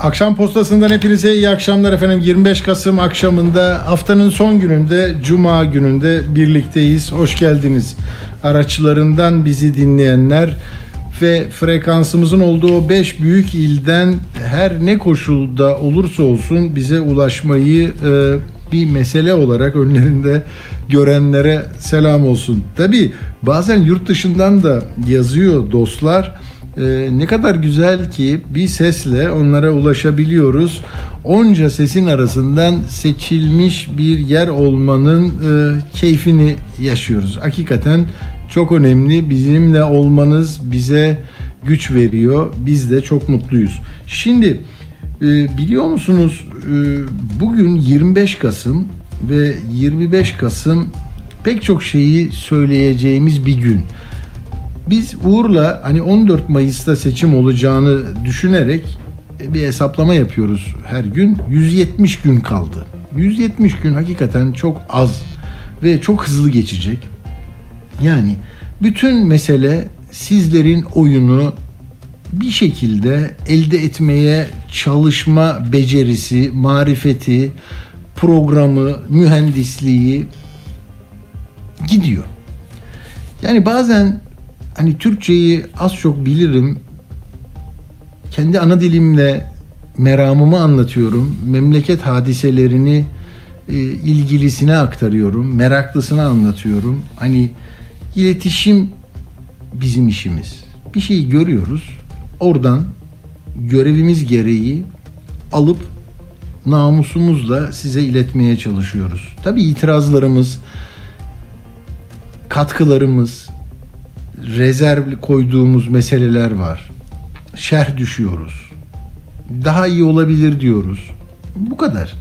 Akşam postasından hepinize iyi akşamlar efendim. 25 Kasım akşamında haftanın son gününde Cuma gününde birlikteyiz. Hoş geldiniz. Araçlarından bizi dinleyenler ve frekansımızın olduğu 5 büyük ilden her ne koşulda olursa olsun bize ulaşmayı e, bir mesele olarak önlerinde görenlere selam olsun. Tabi bazen yurt dışından da yazıyor dostlar. Ee, ne kadar güzel ki bir sesle onlara ulaşabiliyoruz. Onca sesin arasından seçilmiş bir yer olmanın e, keyfini yaşıyoruz. Hakikaten çok önemli. Bizimle olmanız bize güç veriyor. Biz de çok mutluyuz. Şimdi e, biliyor musunuz e, bugün 25 Kasım ve 25 Kasım pek çok şeyi söyleyeceğimiz bir gün. Biz Uğur'la hani 14 Mayıs'ta seçim olacağını düşünerek bir hesaplama yapıyoruz her gün. 170 gün kaldı. 170 gün hakikaten çok az ve çok hızlı geçecek. Yani bütün mesele sizlerin oyunu bir şekilde elde etmeye çalışma becerisi, marifeti, programı, mühendisliği gidiyor. Yani bazen hani Türkçeyi az çok bilirim. Kendi ana dilimle meramımı anlatıyorum. Memleket hadiselerini e, ilgilisine aktarıyorum. Meraklısına anlatıyorum. Hani iletişim bizim işimiz. Bir şeyi görüyoruz. Oradan görevimiz gereği alıp namusumuzla size iletmeye çalışıyoruz. Tabii itirazlarımız, katkılarımız, rezervli koyduğumuz meseleler var. Şerh düşüyoruz. Daha iyi olabilir diyoruz. Bu kadar.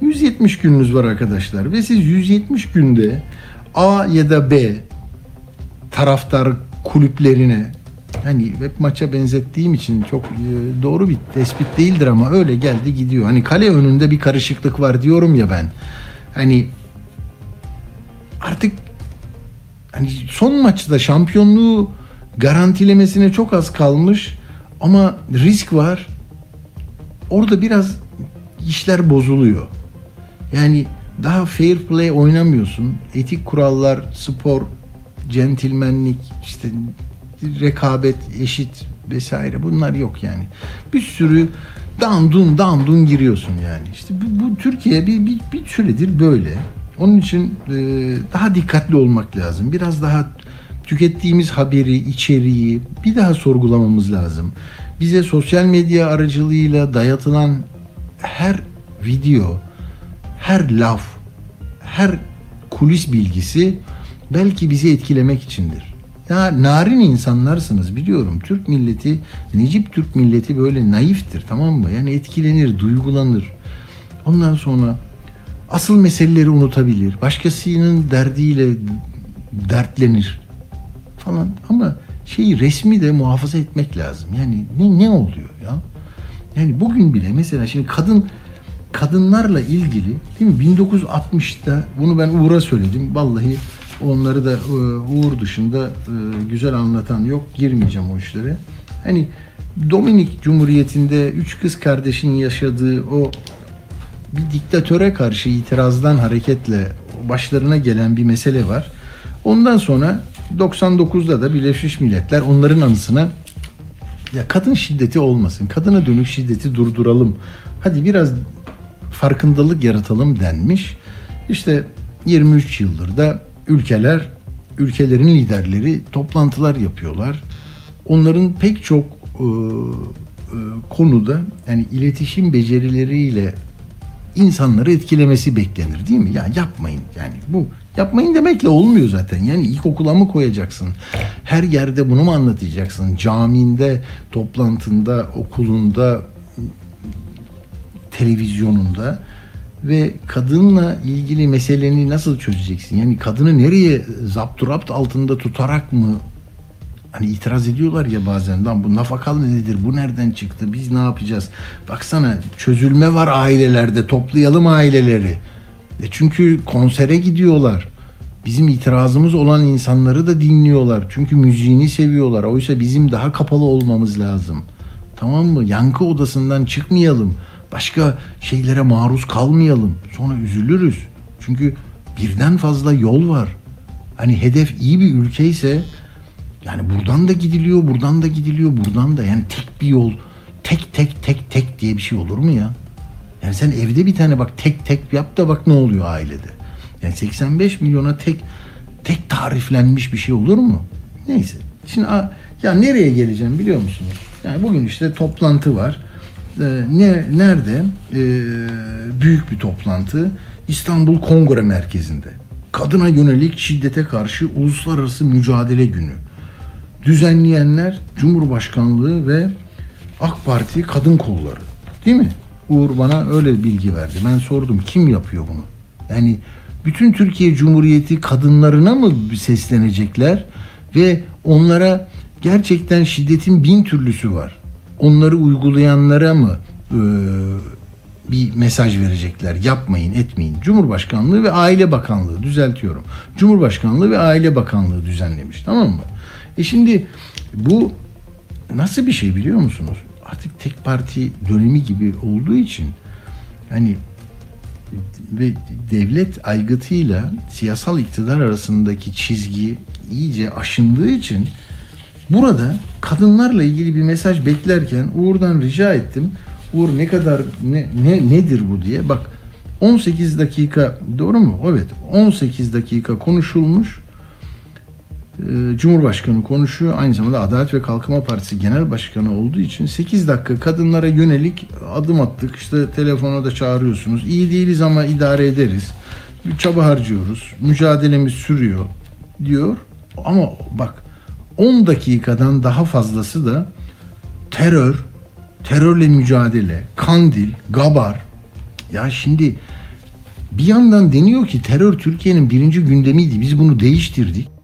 170 gününüz var arkadaşlar ve siz 170 günde A ya da B taraftar kulüplerine hani hep maça benzettiğim için çok e, doğru bir tespit değildir ama öyle geldi gidiyor. Hani kale önünde bir karışıklık var diyorum ya ben. Hani artık hani son maçta şampiyonluğu garantilemesine çok az kalmış ama risk var. Orada biraz işler bozuluyor. Yani daha fair play oynamıyorsun. Etik kurallar, spor, centilmenlik, işte rekabet, eşit vesaire bunlar yok yani. Bir sürü dandun dandun giriyorsun yani. İşte bu, bu Türkiye bir, bir, bir süredir böyle. Onun için e, daha dikkatli olmak lazım. Biraz daha tükettiğimiz haberi, içeriği bir daha sorgulamamız lazım. Bize sosyal medya aracılığıyla dayatılan her video, her laf, her kulis bilgisi belki bizi etkilemek içindir. Ya narin insanlarsınız biliyorum. Türk milleti, Necip Türk milleti böyle naiftir tamam mı? Yani etkilenir, duygulanır. Ondan sonra asıl meseleleri unutabilir. Başkasının derdiyle dertlenir falan. Ama şeyi resmi de muhafaza etmek lazım. Yani ne, ne oluyor ya? Yani bugün bile mesela şimdi kadın kadınlarla ilgili değil mi 1960'ta bunu ben Uğur'a söyledim. Vallahi onları da e, Uğur dışında e, güzel anlatan yok. Girmeyeceğim o işlere. Hani Dominik Cumhuriyeti'nde üç kız kardeşin yaşadığı o bir diktatöre karşı itirazdan hareketle başlarına gelen bir mesele var. Ondan sonra 99'da da Birleşmiş Milletler onların anısına ya kadın şiddeti olmasın, kadına dönük şiddeti durduralım. Hadi biraz farkındalık yaratalım denmiş. İşte 23 yıldır da ülkeler, ülkelerin liderleri toplantılar yapıyorlar. Onların pek çok e, e, konuda yani iletişim becerileriyle insanları etkilemesi beklenir değil mi? Ya yapmayın yani bu yapmayın demekle olmuyor zaten. Yani ilkokula mı koyacaksın? Her yerde bunu mu anlatacaksın? Caminde, toplantında, okulunda, televizyonunda ve kadınla ilgili meseleni nasıl çözeceksin? Yani kadını nereye zapturapt altında tutarak mı Hani itiraz ediyorlar ya bazen lan bu nafakalı nedir? Bu nereden çıktı? Biz ne yapacağız? Baksana çözülme var ailelerde toplayalım aileleri. E çünkü konsere gidiyorlar. Bizim itirazımız olan insanları da dinliyorlar. Çünkü müziğini seviyorlar. Oysa bizim daha kapalı olmamız lazım. Tamam mı? Yankı odasından çıkmayalım. Başka şeylere maruz kalmayalım. Sonra üzülürüz. Çünkü birden fazla yol var. Hani hedef iyi bir ülke ise yani buradan da gidiliyor, buradan da gidiliyor, buradan da. Yani tek bir yol, tek tek tek tek diye bir şey olur mu ya? Yani sen evde bir tane bak tek tek yap da bak ne oluyor ailede. Yani 85 milyona tek tek tariflenmiş bir şey olur mu? Neyse. Şimdi ya nereye geleceğim biliyor musunuz? Yani bugün işte toplantı var. Ee, ne nerede? Ee, büyük bir toplantı. İstanbul Kongre Merkezi'nde. Kadına yönelik şiddete karşı uluslararası mücadele günü düzenleyenler Cumhurbaşkanlığı ve AK Parti kadın kolları. Değil mi? Uğur bana öyle bilgi verdi. Ben sordum kim yapıyor bunu? Yani bütün Türkiye Cumhuriyeti kadınlarına mı seslenecekler ve onlara gerçekten şiddetin bin türlüsü var. Onları uygulayanlara mı e, bir mesaj verecekler? Yapmayın, etmeyin. Cumhurbaşkanlığı ve Aile Bakanlığı düzeltiyorum. Cumhurbaşkanlığı ve Aile Bakanlığı düzenlemiş. Tamam mı? E şimdi bu nasıl bir şey biliyor musunuz? Artık tek parti dönemi gibi olduğu için hani ve devlet aygıtıyla siyasal iktidar arasındaki çizgi iyice aşındığı için burada kadınlarla ilgili bir mesaj beklerken Uğur'dan rica ettim. Uğur ne kadar ne, ne nedir bu diye. Bak 18 dakika doğru mu? Evet 18 dakika konuşulmuş. Ee, Cumhurbaşkanı konuşuyor. Aynı zamanda Adalet ve Kalkınma Partisi Genel Başkanı olduğu için 8 dakika kadınlara yönelik adım attık. İşte telefona da çağırıyorsunuz. İyi değiliz ama idare ederiz. Çaba harcıyoruz. Mücadelemiz sürüyor diyor. Ama bak 10 dakikadan daha fazlası da terör, terörle mücadele, kandil, gabar. Ya şimdi bir yandan deniyor ki terör Türkiye'nin birinci gündemiydi. Biz bunu değiştirdik.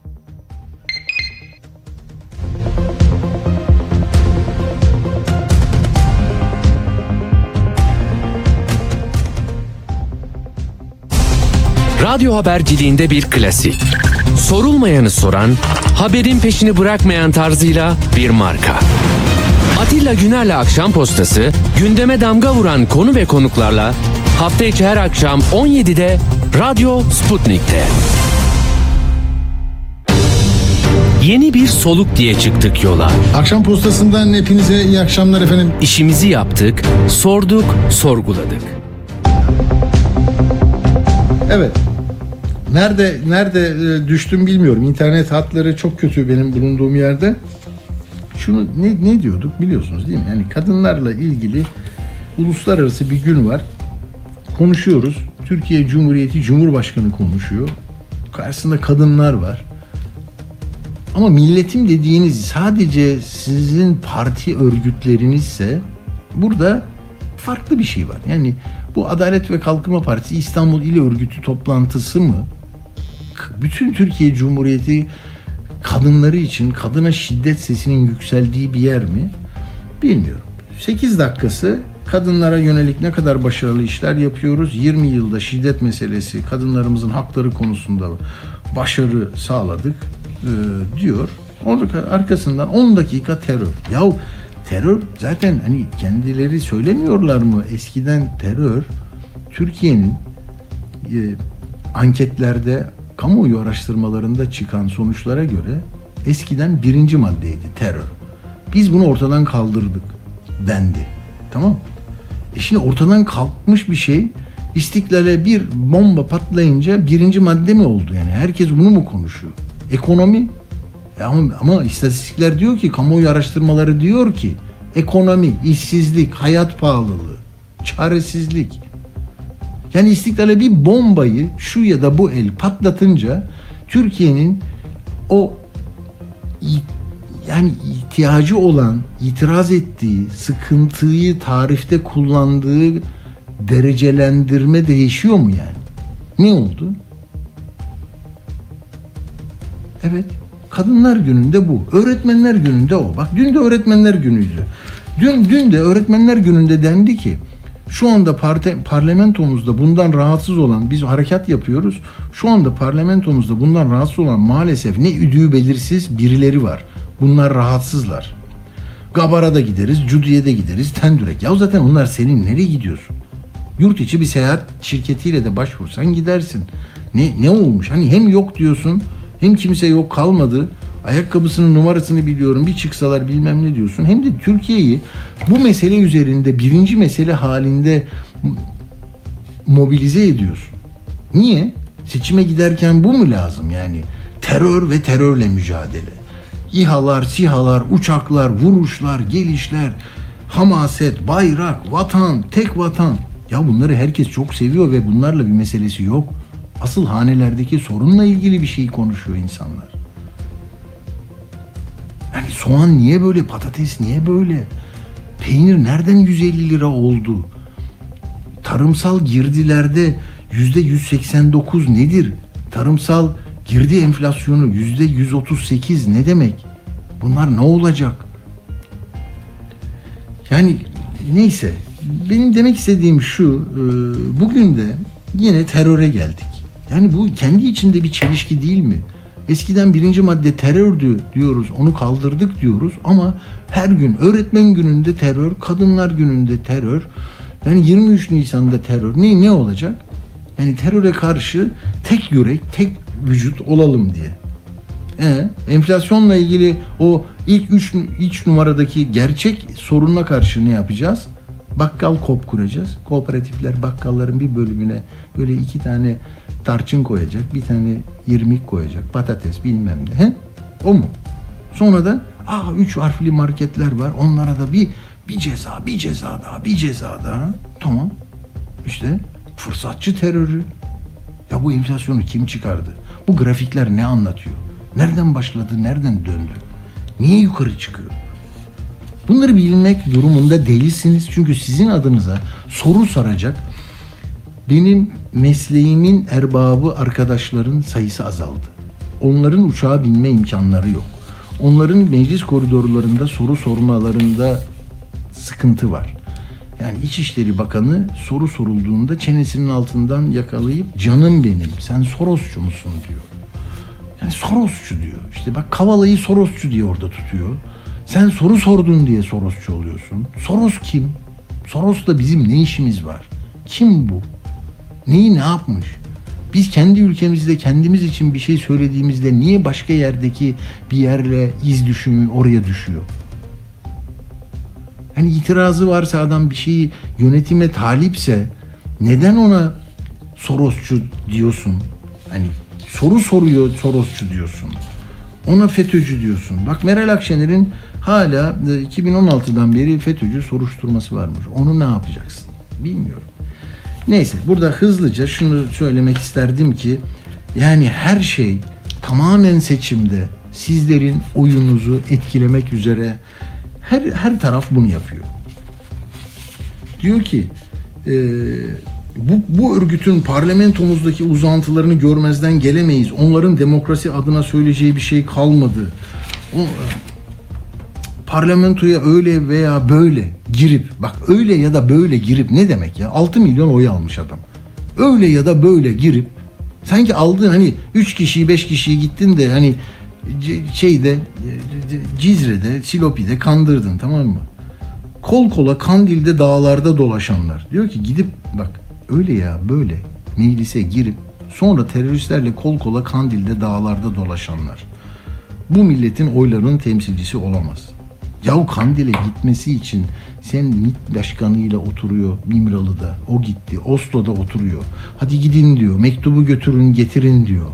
Radyo haberciliğinde bir klasik. Sorulmayanı soran, haberin peşini bırakmayan tarzıyla bir marka. Atilla Güner'le Akşam Postası, gündeme damga vuran konu ve konuklarla hafta içi her akşam 17'de Radyo Sputnik'te. Yeni bir soluk diye çıktık yola. Akşam postasından hepinize iyi akşamlar efendim. İşimizi yaptık, sorduk, sorguladık. Evet. Nerede nerede e, düştüm bilmiyorum. İnternet hatları çok kötü benim bulunduğum yerde. Şunu ne, ne diyorduk biliyorsunuz değil mi? Yani kadınlarla ilgili uluslararası bir gün var. Konuşuyoruz. Türkiye Cumhuriyeti Cumhurbaşkanı konuşuyor. Karşısında kadınlar var. Ama milletim dediğiniz sadece sizin parti örgütlerinizse burada farklı bir şey var. Yani bu Adalet ve Kalkınma Partisi İstanbul İl Örgütü toplantısı mı? Bütün Türkiye Cumhuriyeti kadınları için kadına şiddet sesinin yükseldiği bir yer mi? Bilmiyorum. 8 dakikası kadınlara yönelik ne kadar başarılı işler yapıyoruz. 20 yılda şiddet meselesi, kadınlarımızın hakları konusunda başarı sağladık e, diyor. Onun arkasından 10 dakika terör. Yahu terör zaten hani kendileri söylemiyorlar mı? Eskiden terör Türkiye'nin e, anketlerde kamuoyu araştırmalarında çıkan sonuçlara göre eskiden birinci maddeydi terör. Biz bunu ortadan kaldırdık dendi. Tamam E şimdi ortadan kalkmış bir şey İstiklale bir bomba patlayınca birinci madde mi oldu yani? Herkes bunu mu konuşuyor? Ekonomi ama, ama istatistikler diyor ki, kamuoyu araştırmaları diyor ki ekonomi, işsizlik, hayat pahalılığı, çaresizlik. Yani istiklale bir bombayı şu ya da bu el patlatınca Türkiye'nin o yani ihtiyacı olan, itiraz ettiği, sıkıntıyı tarifte kullandığı derecelendirme değişiyor mu yani? Ne oldu? Evet. Kadınlar gününde bu. Öğretmenler gününde o. Bak dün de öğretmenler günüydü. Dün dün de öğretmenler gününde dendi ki şu anda parte, parlamentomuzda bundan rahatsız olan biz harekat yapıyoruz. Şu anda parlamentomuzda bundan rahatsız olan maalesef ne üdüğü belirsiz birileri var. Bunlar rahatsızlar. Gabar'a da gideriz, Cudi'ye de gideriz, Tendürek. Ya zaten onlar senin nereye gidiyorsun? Yurt içi bir seyahat şirketiyle de başvursan gidersin. Ne ne olmuş? Hani hem yok diyorsun, hem kimse yok kalmadı. Ayakkabısının numarasını biliyorum. Bir çıksalar bilmem ne diyorsun. Hem de Türkiye'yi bu mesele üzerinde birinci mesele halinde mobilize ediyorsun. Niye? Seçime giderken bu mu lazım yani? Terör ve terörle mücadele. İHA'lar, SİHA'lar, uçaklar, vuruşlar, gelişler, hamaset, bayrak, vatan, tek vatan. Ya bunları herkes çok seviyor ve bunlarla bir meselesi yok. Asıl hanelerdeki sorunla ilgili bir şey konuşuyor insanlar. Yani soğan niye böyle, patates niye böyle? Peynir nereden 150 lira oldu? Tarımsal girdilerde yüzde 189 nedir? Tarımsal girdi enflasyonu yüzde 138 ne demek? Bunlar ne olacak? Yani neyse benim demek istediğim şu e, bugün de yine teröre geldik. Yani bu kendi içinde bir çelişki değil mi? Eskiden birinci madde terördü diyoruz, onu kaldırdık diyoruz ama her gün öğretmen gününde terör, kadınlar gününde terör, yani 23 Nisan'da terör ne ne olacak? Yani teröre karşı tek yürek, tek vücut olalım diye. E, enflasyonla ilgili o ilk üç, üç numaradaki gerçek sorunla karşı ne yapacağız? Bakkal kop kuracağız. Kooperatifler bakkalların bir bölümüne böyle iki tane tarçın koyacak, bir tane irmik koyacak, patates bilmem ne. He? O mu? Sonra da aa üç harfli marketler var. Onlara da bir bir ceza, bir ceza daha, bir ceza daha. Tamam. İşte fırsatçı terörü. Ya bu enflasyonu kim çıkardı? Bu grafikler ne anlatıyor? Nereden başladı, nereden döndü? Niye yukarı çıkıyor? Bunları bilmek durumunda değilsiniz. Çünkü sizin adınıza soru soracak benim mesleğimin erbabı arkadaşların sayısı azaldı. Onların uçağa binme imkanları yok. Onların meclis koridorlarında soru sormalarında sıkıntı var. Yani İçişleri Bakanı soru sorulduğunda çenesinin altından yakalayıp canım benim sen Sorosçu musun diyor. Yani Sorosçu diyor. İşte bak Kavala'yı Sorosçu diye orada tutuyor. Sen soru sordun diye Sorosçu oluyorsun. Soros kim? Soros'la bizim ne işimiz var? Kim bu? Neyi ne yapmış? Biz kendi ülkemizde kendimiz için bir şey söylediğimizde niye başka yerdeki bir yerle iz düşümü oraya düşüyor? Hani itirazı varsa adam bir şeyi yönetime talipse neden ona Sorosçu diyorsun? Hani soru soruyor Sorosçu diyorsun. Ona FETÖ'cü diyorsun. Bak Meral Akşener'in hala e, 2016'dan beri FETÖ'cü soruşturması varmış. Onu ne yapacaksın? Bilmiyorum. Neyse burada hızlıca şunu söylemek isterdim ki yani her şey tamamen seçimde sizlerin oyunuzu etkilemek üzere her her taraf bunu yapıyor. Diyor ki e, bu, bu örgütün parlamentomuzdaki uzantılarını görmezden gelemeyiz. Onların demokrasi adına söyleyeceği bir şey kalmadı. O, parlamentoya öyle veya böyle girip bak öyle ya da böyle girip ne demek ya 6 milyon oy almış adam. Öyle ya da böyle girip sanki aldığın hani 3 kişiyi 5 kişiyi gittin de hani şeyde e, Cizre'de Silopi'de kandırdın tamam mı? Kol kola Kandil'de dağlarda dolaşanlar. Diyor ki gidip bak öyle ya böyle meclise girip sonra teröristlerle kol kola Kandil'de dağlarda dolaşanlar. Bu milletin oylarının temsilcisi olamaz. Yahu Kandil'e gitmesi için sen MİT başkanıyla oturuyor İmralı'da. O gitti. Oslo'da oturuyor. Hadi gidin diyor. Mektubu götürün getirin diyor.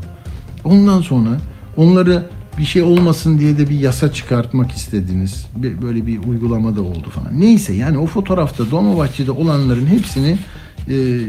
Ondan sonra onları bir şey olmasın diye de bir yasa çıkartmak istediniz. Böyle bir uygulama da oldu falan. Neyse yani o fotoğrafta Dolmabahçe'de olanların hepsini e,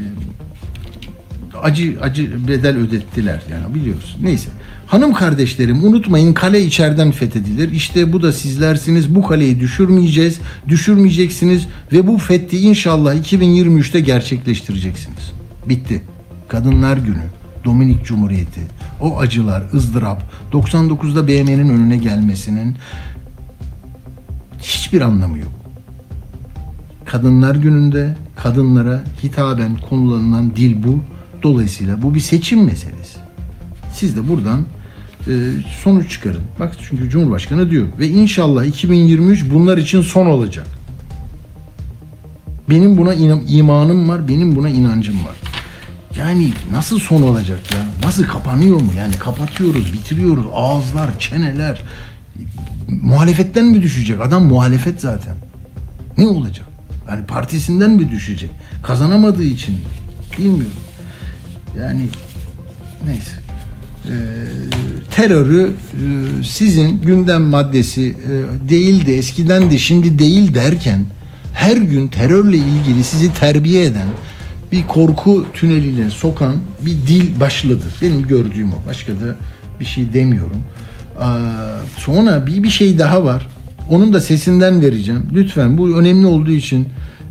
acı acı bedel ödettiler yani biliyoruz. Neyse. Hanım kardeşlerim unutmayın kale içeriden fethedilir. İşte bu da sizlersiniz. Bu kaleyi düşürmeyeceğiz. Düşürmeyeceksiniz ve bu fethi inşallah 2023'te gerçekleştireceksiniz. Bitti. Kadınlar Günü, Dominik Cumhuriyeti, o acılar, ızdırap, 99'da BM'nin önüne gelmesinin hiçbir anlamı yok. Kadınlar Günü'nde kadınlara hitaben kullanılan dil bu. Dolayısıyla bu bir seçim meselesi. Siz de buradan sonuç çıkarın. Bak çünkü Cumhurbaşkanı diyor ve inşallah 2023 bunlar için son olacak. Benim buna inan- imanım var, benim buna inancım var. Yani nasıl son olacak ya? Nasıl kapanıyor mu? Yani kapatıyoruz, bitiriyoruz. Ağızlar, çeneler. Muhalefetten mi düşecek? Adam muhalefet zaten. Ne olacak? Yani partisinden mi düşecek? Kazanamadığı için mi? Bilmiyorum. Yani neyse. Ee, terörü e, sizin gündem maddesi e, değildi, eskiden de şimdi değil derken her gün terörle ilgili sizi terbiye eden bir korku tüneline sokan bir dil başladı. Benim gördüğüm o. Başka da bir şey demiyorum. Sonra bir bir şey daha var. Onun da sesinden vereceğim. Lütfen bu önemli olduğu için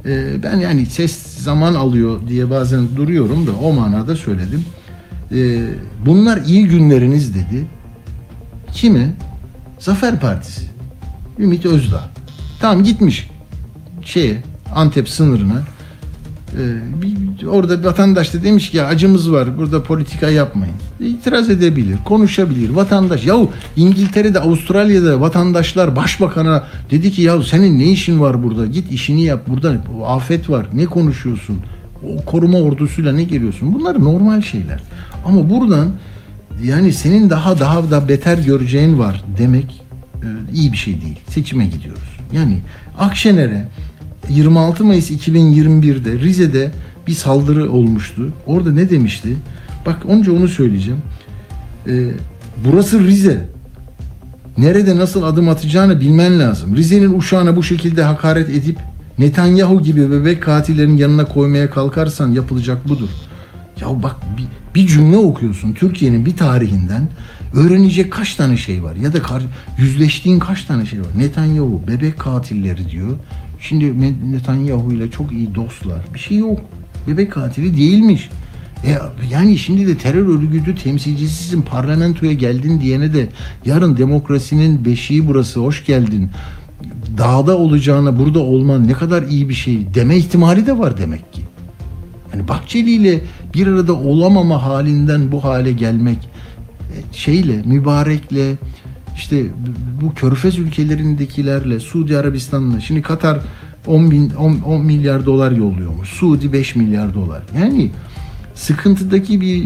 e, ben yani ses zaman alıyor diye bazen duruyorum da o manada söyledim. E, bunlar iyi günleriniz dedi. Kime? Zafer Partisi. Ümit Özdağ. Tamam gitmiş şeye Antep sınırına. Ee, orada vatandaş da demiş ki acımız var burada politika yapmayın. İtiraz edebilir, konuşabilir. Vatandaş yahu İngiltere'de, Avustralya'da vatandaşlar başbakana dedi ki ya senin ne işin var burada? Git işini yap. Burada afet var. Ne konuşuyorsun? O koruma ordusuyla ne geliyorsun? Bunlar normal şeyler. Ama buradan yani senin daha daha da beter göreceğin var demek e, iyi bir şey değil. Seçime gidiyoruz. Yani Akşener'e 26 Mayıs 2021'de Rize'de bir saldırı olmuştu. Orada ne demişti? Bak önce onu söyleyeceğim. Ee, burası Rize. Nerede nasıl adım atacağını bilmen lazım. Rize'nin uşağına bu şekilde hakaret edip Netanyahu gibi bebek katillerin yanına koymaya kalkarsan yapılacak budur. Ya bak bir, bir cümle okuyorsun Türkiye'nin bir tarihinden öğrenecek kaç tane şey var ya da yüzleştiğin kaç tane şey var. Netanyahu bebek katilleri diyor. Şimdi Netanyahu ile çok iyi dostlar. Bir şey yok. Bebek katili değilmiş. E, yani şimdi de terör örgütü temsilcisisin parlamentoya geldin diyene de yarın demokrasinin beşiği burası hoş geldin. Dağda olacağına burada olman ne kadar iyi bir şey deme ihtimali de var demek ki. Yani Bahçeli ile bir arada olamama halinden bu hale gelmek e, şeyle mübarekle işte bu- körfez ülkelerindekilerle Suudi Arabistan'la şimdi Katar 10, bin, 10, 10 milyar dolar yolluyormuş. Suudi 5 milyar dolar. Yani sıkıntıdaki bir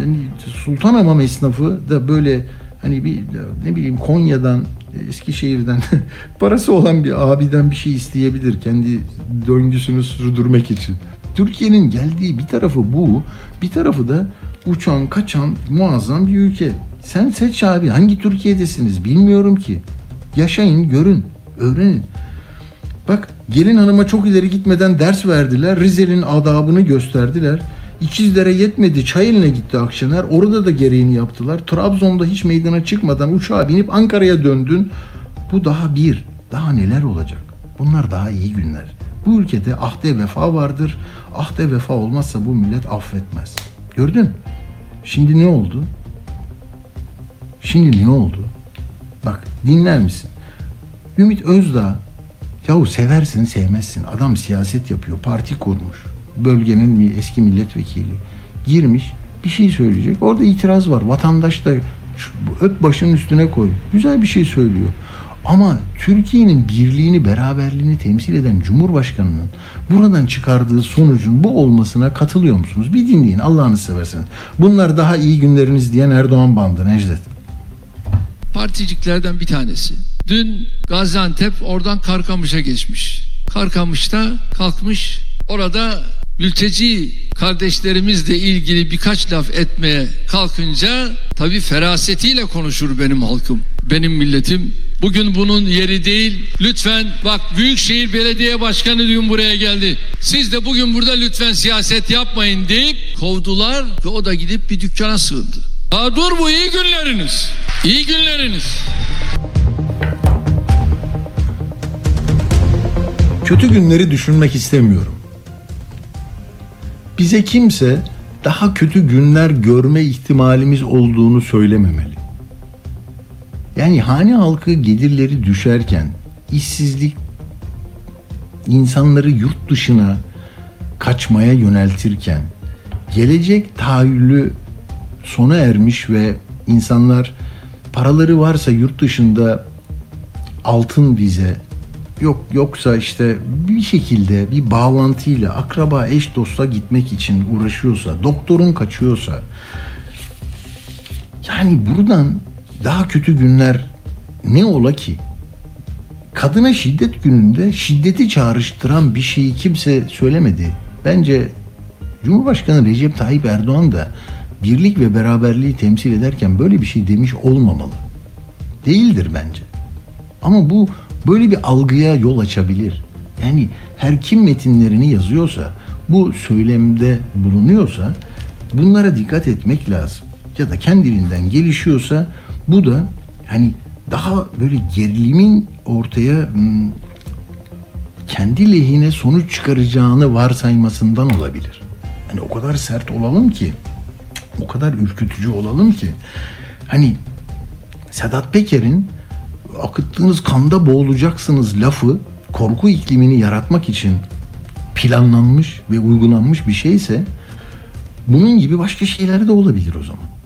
yani Sultanamam esnafı da böyle hani bir ne bileyim Konya'dan Eskişehir'den parası olan bir abiden bir şey isteyebilir kendi döngüsünü sürdürmek için. Türkiye'nin geldiği bir tarafı bu, bir tarafı da uçan, kaçan muazzam bir ülke. Sen seç abi hangi Türkiye'desiniz bilmiyorum ki. Yaşayın, görün, öğrenin. Bak gelin hanıma çok ileri gitmeden ders verdiler. Rize'nin adabını gösterdiler. İkizlere yetmedi. Çayeli'ne gitti Akşener. Orada da gereğini yaptılar. Trabzon'da hiç meydana çıkmadan uçağa binip Ankara'ya döndün. Bu daha bir. Daha neler olacak? Bunlar daha iyi günler. Bu ülkede ahde vefa vardır. Ahde vefa olmazsa bu millet affetmez. Gördün? Şimdi ne oldu? Şimdi ne oldu? Bak dinler misin? Ümit Özdağ yahu seversin sevmezsin adam siyaset yapıyor parti kurmuş bölgenin eski milletvekili girmiş bir şey söyleyecek orada itiraz var vatandaş da öp başının üstüne koy güzel bir şey söylüyor ama Türkiye'nin birliğini beraberliğini temsil eden Cumhurbaşkanı'nın buradan çıkardığı sonucun bu olmasına katılıyor musunuz? Bir dinleyin Allah'ını severseniz. Bunlar daha iyi günleriniz diyen Erdoğan bandı Necdet. particiklerden bir tanesi. Dün Gaziantep oradan Karkamış'a geçmiş. Karkamış'ta kalkmış orada mülteci kardeşlerimizle ilgili birkaç laf etmeye kalkınca tabii ferasetiyle konuşur benim halkım. Benim milletim Bugün bunun yeri değil. Lütfen bak Büyükşehir Belediye Başkanı dün buraya geldi. Siz de bugün burada lütfen siyaset yapmayın deyip kovdular ve o da gidip bir dükkana sığındı. Daha dur bu iyi günleriniz. İyi günleriniz. Kötü günleri düşünmek istemiyorum. Bize kimse daha kötü günler görme ihtimalimiz olduğunu söylememeli. Yani hane halkı gelirleri düşerken işsizlik insanları yurt dışına kaçmaya yöneltirken gelecek tahayyülü sona ermiş ve insanlar paraları varsa yurt dışında altın vize yok yoksa işte bir şekilde bir bağlantıyla akraba eş dosta gitmek için uğraşıyorsa doktorun kaçıyorsa yani buradan daha kötü günler ne ola ki? Kadına şiddet gününde şiddeti çağrıştıran bir şeyi kimse söylemedi. Bence Cumhurbaşkanı Recep Tayyip Erdoğan da birlik ve beraberliği temsil ederken böyle bir şey demiş olmamalı. Değildir bence. Ama bu böyle bir algıya yol açabilir. Yani her kim metinlerini yazıyorsa, bu söylemde bulunuyorsa bunlara dikkat etmek lazım. Ya da kendiliğinden gelişiyorsa bu da hani daha böyle gerilimin ortaya hmm, kendi lehine sonuç çıkaracağını varsaymasından olabilir. Hani o kadar sert olalım ki, o kadar ürkütücü olalım ki. Hani Sedat Peker'in akıttığınız kanda boğulacaksınız lafı korku iklimini yaratmak için planlanmış ve uygulanmış bir şeyse bunun gibi başka şeyler de olabilir o zaman.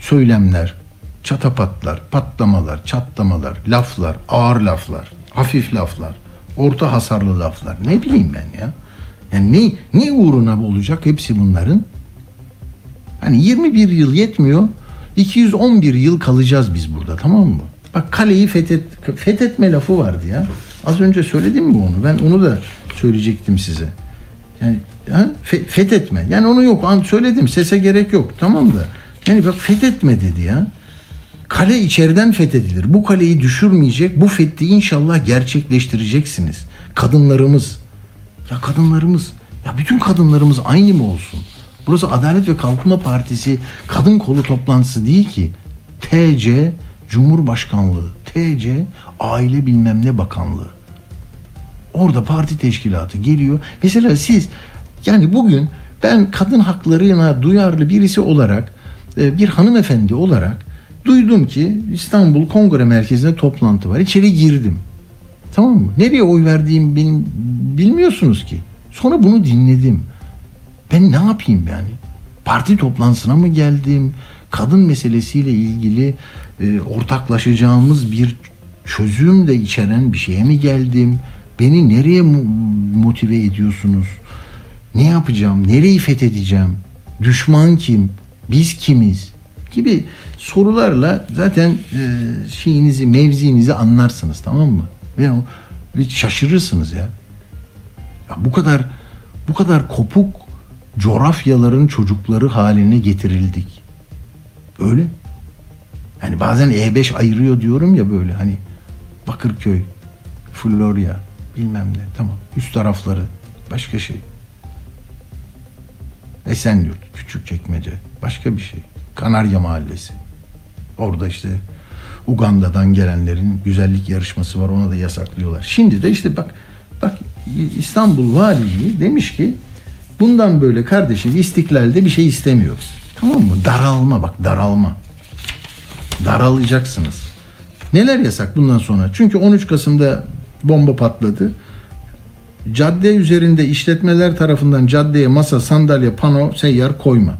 Söylemler, çatapatlar, patlamalar, çatlamalar, laflar, ağır laflar, hafif laflar, orta hasarlı laflar. Ne bileyim ben ya. Yani ne, ne uğruna olacak hepsi bunların? Hani 21 yıl yetmiyor. 211 yıl kalacağız biz burada tamam mı? Bak kaleyi fethet, fethetme lafı vardı ya. Az önce söyledim mi onu? Ben onu da söyleyecektim size. Yani ha? Fe- fethetme. Yani onu yok. An söyledim. Sese gerek yok. Tamam da. Yani bak fethetme dedi ya. Kale içeriden fethedilir. Bu kaleyi düşürmeyecek. Bu fethi inşallah gerçekleştireceksiniz. Kadınlarımız. Ya kadınlarımız. Ya bütün kadınlarımız aynı mı olsun? Burası Adalet ve Kalkınma Partisi kadın kolu toplantısı değil ki. TC Cumhurbaşkanlığı, TC Aile Bilmem Ne Bakanlığı. Orada parti teşkilatı geliyor. Mesela siz yani bugün ben kadın haklarına duyarlı birisi olarak bir hanımefendi olarak duydum ki İstanbul Kongre Merkezi'nde toplantı var. İçeri girdim. Tamam mı? Nereye oy verdiğimi benim bilmiyorsunuz ki. Sonra bunu dinledim. Ben ne yapayım yani? Parti toplantısına mı geldim? Kadın meselesiyle ilgili e, ortaklaşacağımız bir çözüm de içeren bir şeye mi geldim? Beni nereye motive ediyorsunuz? Ne yapacağım? Nereyi fethedeceğim? Düşman kim? Biz kimiz? Gibi sorularla zaten e, şeyinizi, mevzinizi anlarsınız tamam mı? Ve o bir şaşırırsınız ya. ya bu kadar bu kadar kopuk coğrafyaların çocukları haline getirildik. Öyle. Yani bazen E5 ayırıyor diyorum ya böyle hani Bakırköy, Florya bilmem ne tamam üst tarafları başka şey. Esenyurt, Küçükçekmece başka bir şey. Kanarya Mahallesi. Orada işte Uganda'dan gelenlerin güzellik yarışması var ona da yasaklıyorlar. Şimdi de işte bak bak İstanbul Valiliği demiş ki bundan böyle kardeşim istiklalde bir şey istemiyoruz. Tamam mı? Daralma bak daralma. Daralacaksınız. Neler yasak bundan sonra? Çünkü 13 Kasım'da bomba patladı. Cadde üzerinde işletmeler tarafından caddeye masa, sandalye, pano, seyyar koyma.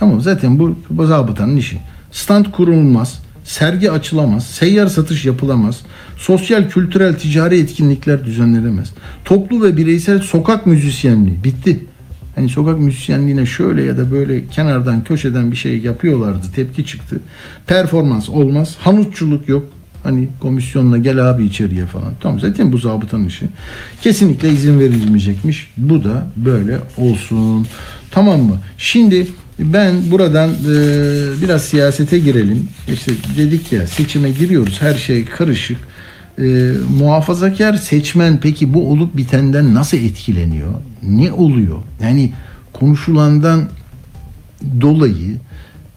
Tamam zaten bu, bu zabıtanın işi. Stand kurulmaz, sergi açılamaz, seyyar satış yapılamaz, sosyal, kültürel, ticari etkinlikler düzenlenemez. Toplu ve bireysel sokak müzisyenliği bitti. Hani sokak müzisyenliğine şöyle ya da böyle kenardan köşeden bir şey yapıyorlardı tepki çıktı. Performans olmaz. Hanutçuluk yok. Hani komisyonla gel abi içeriye falan. Tamam zaten bu zabıtanın işi. Kesinlikle izin verilmeyecekmiş. Bu da böyle olsun. Tamam mı? Şimdi Ben buradan e, biraz siyasete girelim. İşte dedik ya seçime giriyoruz. Her şey karışık. E, muhafazakar seçmen peki bu olup bitenden nasıl etkileniyor? Ne oluyor? Yani konuşulandan dolayı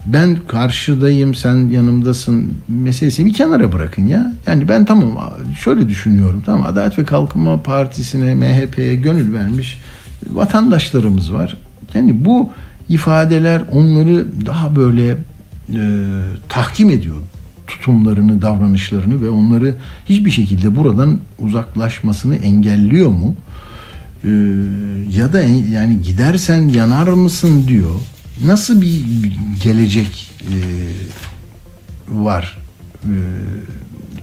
ben karşıdayım sen yanımdasın meselesini bir kenara bırakın ya. Yani ben tamam şöyle düşünüyorum tamam Adalet ve Kalkınma Partisi'ne MHP'ye gönül vermiş vatandaşlarımız var. Yani bu ifadeler onları daha böyle e, tahkim ediyor tutumlarını, davranışlarını ve onları hiçbir şekilde buradan uzaklaşmasını engelliyor mu? Ee, ya da yani gidersen yanar mısın diyor. Nasıl bir gelecek e, var e,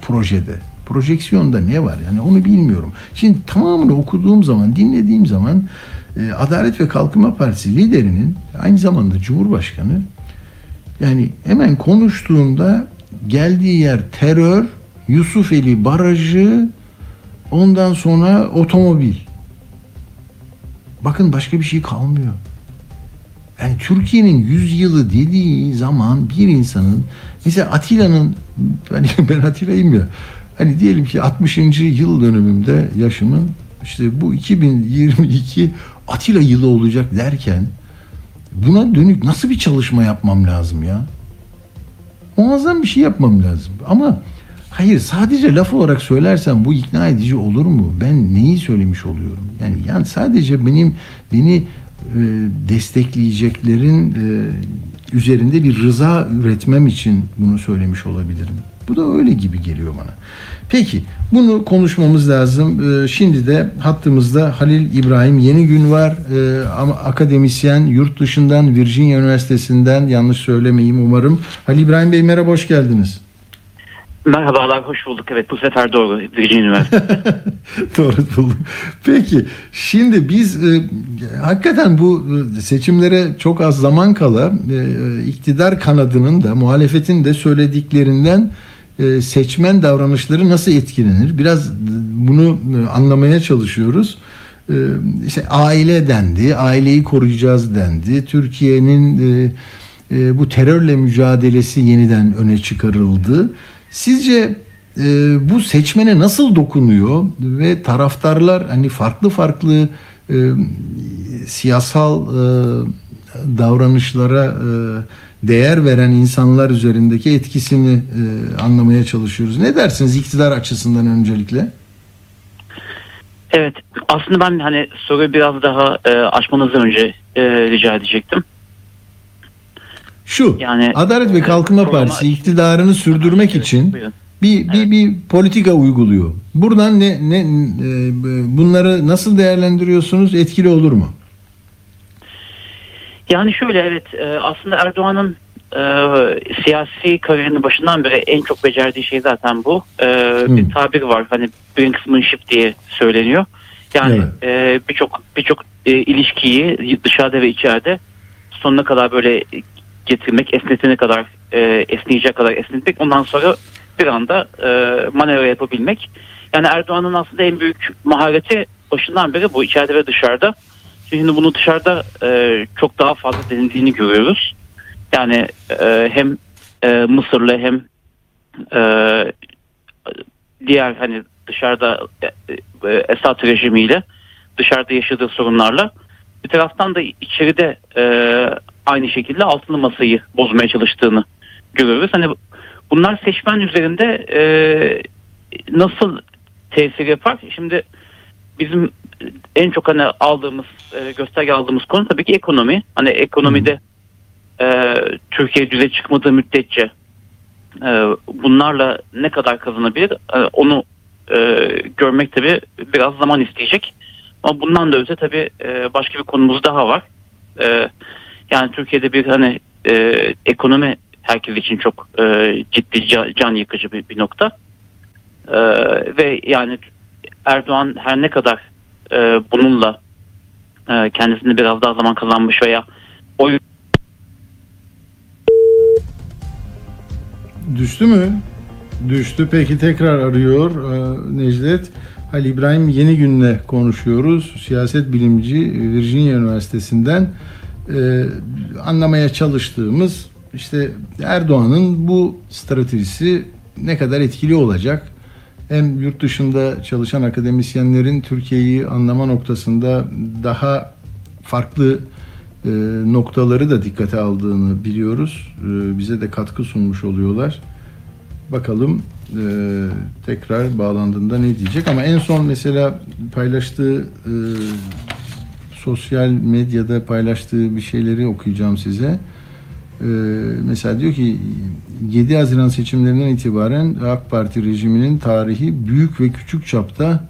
projede? Projeksiyonda ne var? Yani onu bilmiyorum. Şimdi tamamını okuduğum zaman, dinlediğim zaman Adalet ve Kalkınma Partisi liderinin aynı zamanda Cumhurbaşkanı yani hemen konuştuğunda geldiği yer terör, Yusufeli Barajı, ondan sonra otomobil. Bakın başka bir şey kalmıyor. Yani Türkiye'nin 100 yılı dediği zaman bir insanın mesela Atilla'nın hani ben Atilla'yım ya hani diyelim ki 60. yıl dönümümde yaşımın işte bu 2022 Atilla yılı olacak derken buna dönük nasıl bir çalışma yapmam lazım ya? Muazzam bir şey yapmam lazım. Ama hayır sadece laf olarak söylersem bu ikna edici olur mu? Ben neyi söylemiş oluyorum? Yani yani sadece benim beni e, destekleyeceklerin e, üzerinde bir rıza üretmem için bunu söylemiş olabilirim. Bu da öyle gibi geliyor bana. Peki bunu konuşmamız lazım. Ee, Şimdi de hattımızda Halil İbrahim Yeni Gün var. Ee, Ama akademisyen yurt dışından Virginia Üniversitesi'nden yanlış söylemeyeyim umarım. Halil İbrahim Bey merhaba hoş geldiniz. Merhabalar, hoş bulduk. Evet, bu sefer doğru. Virginia Üniversitesi. Doğru buldum. Peki şimdi biz e, hakikaten bu e, seçimlere çok az zaman kala e, iktidar kanadının da muhalefetin de söylediklerinden e, seçmen davranışları nasıl etkilenir? Biraz e, bunu e, anlamaya çalışıyoruz. E, işte aile dendi, aileyi koruyacağız dendi. Türkiye'nin e, e, bu terörle mücadelesi yeniden öne çıkarıldı. Sizce e, bu seçmene nasıl dokunuyor ve taraftarlar hani farklı farklı e, siyasal e, davranışlara e, değer veren insanlar üzerindeki etkisini e, anlamaya çalışıyoruz. Ne dersiniz iktidar açısından öncelikle? evet, aslında ben hani soruyu biraz daha e, açmanızdan önce e, rica edecektim. Şu Yani Adalet ve e, Kalkınma programa- Partisi iktidarını sürdürmek Evet, için bir bir bir politika uyguluyor. Buradan ne ne e, bunları nasıl değerlendiriyorsunuz? Etkili olur mu? Yani şöyle evet, e, aslında Erdoğan'ın e, siyasi kariyerinin başından beri en çok becerdiği şey zaten bu. E, bir tabir var, hani brinksmanship diye söyleniyor. Yani e, birçok birçok e, ilişkiyi dışarıda ve içeride sonuna kadar böyle getirmek, esnetene kadar e, esneyecek kadar esnetmek. Ondan sonra bir anda e, manevra yapabilmek. Yani Erdoğan'ın aslında en büyük mahareti başından beri bu içeride ve dışarıda. Şimdi bunu dışarıda e, çok daha fazla denildiğini görüyoruz. Yani e, hem e, Mısır'la hem e, diğer hani dışarıda e, e, Esad rejimiyle dışarıda yaşadığı sorunlarla bir taraftan da içeride e, aynı şekilde altılı masayı bozmaya çalıştığını görüyoruz. Hani bunlar seçmen üzerinde e, nasıl tesir yapar? Şimdi bizim en çok hani aldığımız e, gösterge aldığımız konu tabii ki ekonomi. Hani ekonomide e, Türkiye düze çıkmadığı müddetçe e, bunlarla ne kadar kazanabilir e, onu e, görmek tabii biraz zaman isteyecek. Ama bundan da öte tabii e, başka bir konumuz daha var. E, yani Türkiye'de bir hani e, ekonomi herkes için çok e, ciddi ca- can yıkıcı bir, bir nokta. E, ve yani Erdoğan her ne kadar e, bununla e, kendisini biraz daha zaman kazanmış veya oy Düştü mü? Düştü. Peki tekrar arıyor e, Necdet. Ali İbrahim Yeni Gün'le konuşuyoruz. Siyaset bilimci Virginia Üniversitesi'nden. E, anlamaya çalıştığımız işte Erdoğan'ın bu stratejisi ne kadar etkili olacak? Hem yurt dışında çalışan akademisyenlerin Türkiye'yi anlama noktasında daha farklı e, noktaları da dikkate aldığını biliyoruz. E, bize de katkı sunmuş oluyorlar. Bakalım e, tekrar bağlandığında ne diyecek ama en son mesela paylaştığı e, sosyal medyada paylaştığı bir şeyleri okuyacağım size. Ee, mesela diyor ki 7 Haziran seçimlerinden itibaren AK Parti rejiminin tarihi büyük ve küçük çapta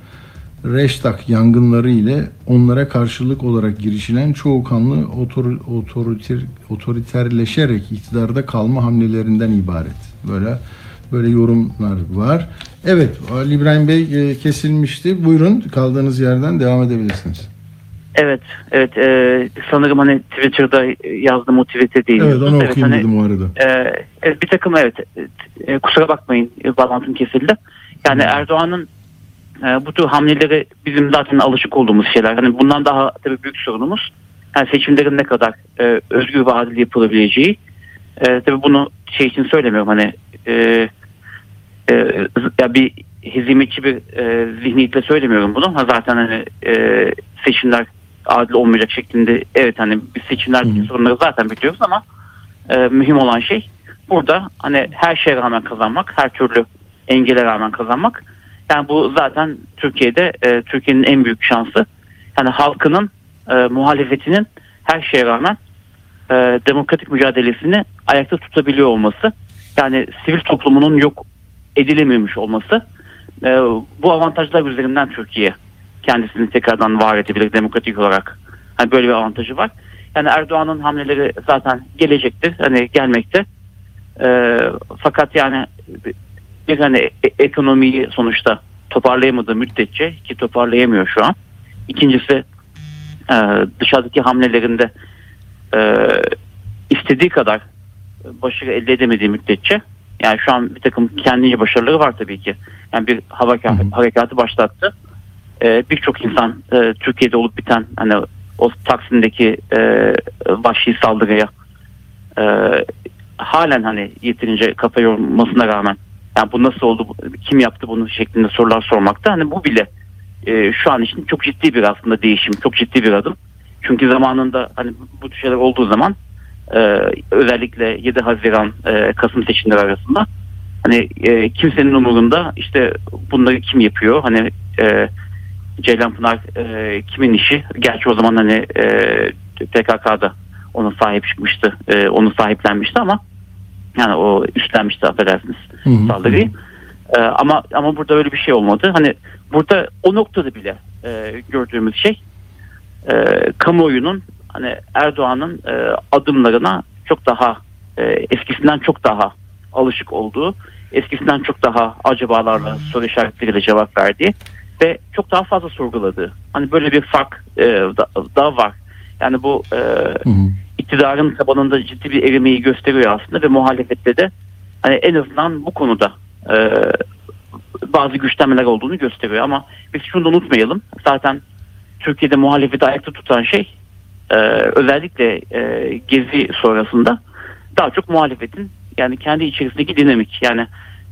Reştak yangınları ile onlara karşılık olarak girişilen çoğu kanlı otor, otoriter, otoriterleşerek iktidarda kalma hamlelerinden ibaret. Böyle böyle yorumlar var. Evet Ali İbrahim Bey e, kesilmişti. Buyurun kaldığınız yerden devam edebilirsiniz. Evet, evet. e, sanırım hani Twitter'da yazdım o tweet'e değil. Evet onu okuyayım hani, o arada. e, evet, bir takım evet. e, kusura bakmayın e, bağlantım kesildi. Yani Erdoğan'ın e, bu tür hamleleri bizim zaten alışık olduğumuz şeyler. Hani bundan daha tabii büyük sorunumuz. Yani seçimlerin ne kadar e, özgür ve adil yapılabileceği. E, tabii bunu şey için söylemiyorum hani e, e, ya bir hizmetçi bir e, zihniyetle söylemiyorum bunu. Ha zaten hani e, seçimler adil olmayacak şeklinde evet hani biz seçimlerdeki sorunları zaten biliyoruz ama e, mühim olan şey burada hani her şeye rağmen kazanmak, her türlü engele rağmen kazanmak. Yani bu zaten Türkiye'de e, Türkiye'nin en büyük şansı. Yani halkının e, muhalefetinin her şeye rağmen e, demokratik mücadelesini ayakta tutabiliyor olması. Yani sivil toplumunun yok edilememiş olması. E, bu avantajlar üzerinden Türkiye kendisini tekrardan var edebilir demokratik olarak. Hani böyle bir avantajı var. Yani Erdoğan'ın hamleleri zaten gelecektir. Hani gelmekte. E, fakat yani bir hani e- ekonomiyi sonuçta toparlayamadığı müddetçe ki toparlayamıyor şu an. İkincisi e, dışarıdaki hamlelerinde e, istediği kadar başarı elde edemediği müddetçe yani şu an bir takım kendince başarıları var tabii ki. Yani bir hava harekatı başlattı. E, Birçok insan e, Türkiye'de olup biten hani o Taksim'deki e, vahşi saldırıya e, halen hani yeterince kafa yormasına rağmen yani bu nasıl oldu, kim yaptı bunu şeklinde sorular sormakta. Hani bu bile e, şu an için çok ciddi bir aslında değişim, çok ciddi bir adım. Çünkü zamanında hani bu tür şeyler olduğu zaman e, özellikle 7 Haziran e, Kasım seçimleri arasında hani e, kimsenin umurunda işte bunları kim yapıyor hani e, Ceylan Pınar e, kimin işi? Gerçi o zaman hani e, PKK'da ona sahip çıkmıştı e, onu sahiplenmişti ama yani o üstlenmişti affedersiniz Hı hı. saldırıyı. E, ama ama burada öyle bir şey olmadı. Hani burada o noktada bile e, gördüğümüz şey e, kamuoyunun hani Erdoğan'ın e, adımlarına çok daha e, eskisinden çok daha alışık olduğu, eskisinden çok daha acabalarla soru işaretleriyle cevap verdiği ve çok daha fazla sorguladığı. Hani böyle bir fark e, da, da var. Yani bu e, Hı hı. iktidarın tabanında ciddi bir erimeyi gösteriyor aslında ve muhalefette de hani en azından bu konuda e, bazı güçlenmeler olduğunu gösteriyor ama biz şunu da unutmayalım. Zaten Türkiye'de muhalefeti ayakta tutan şey e, özellikle e, gezi sonrasında daha çok muhalefetin yani kendi içerisindeki dinamik yani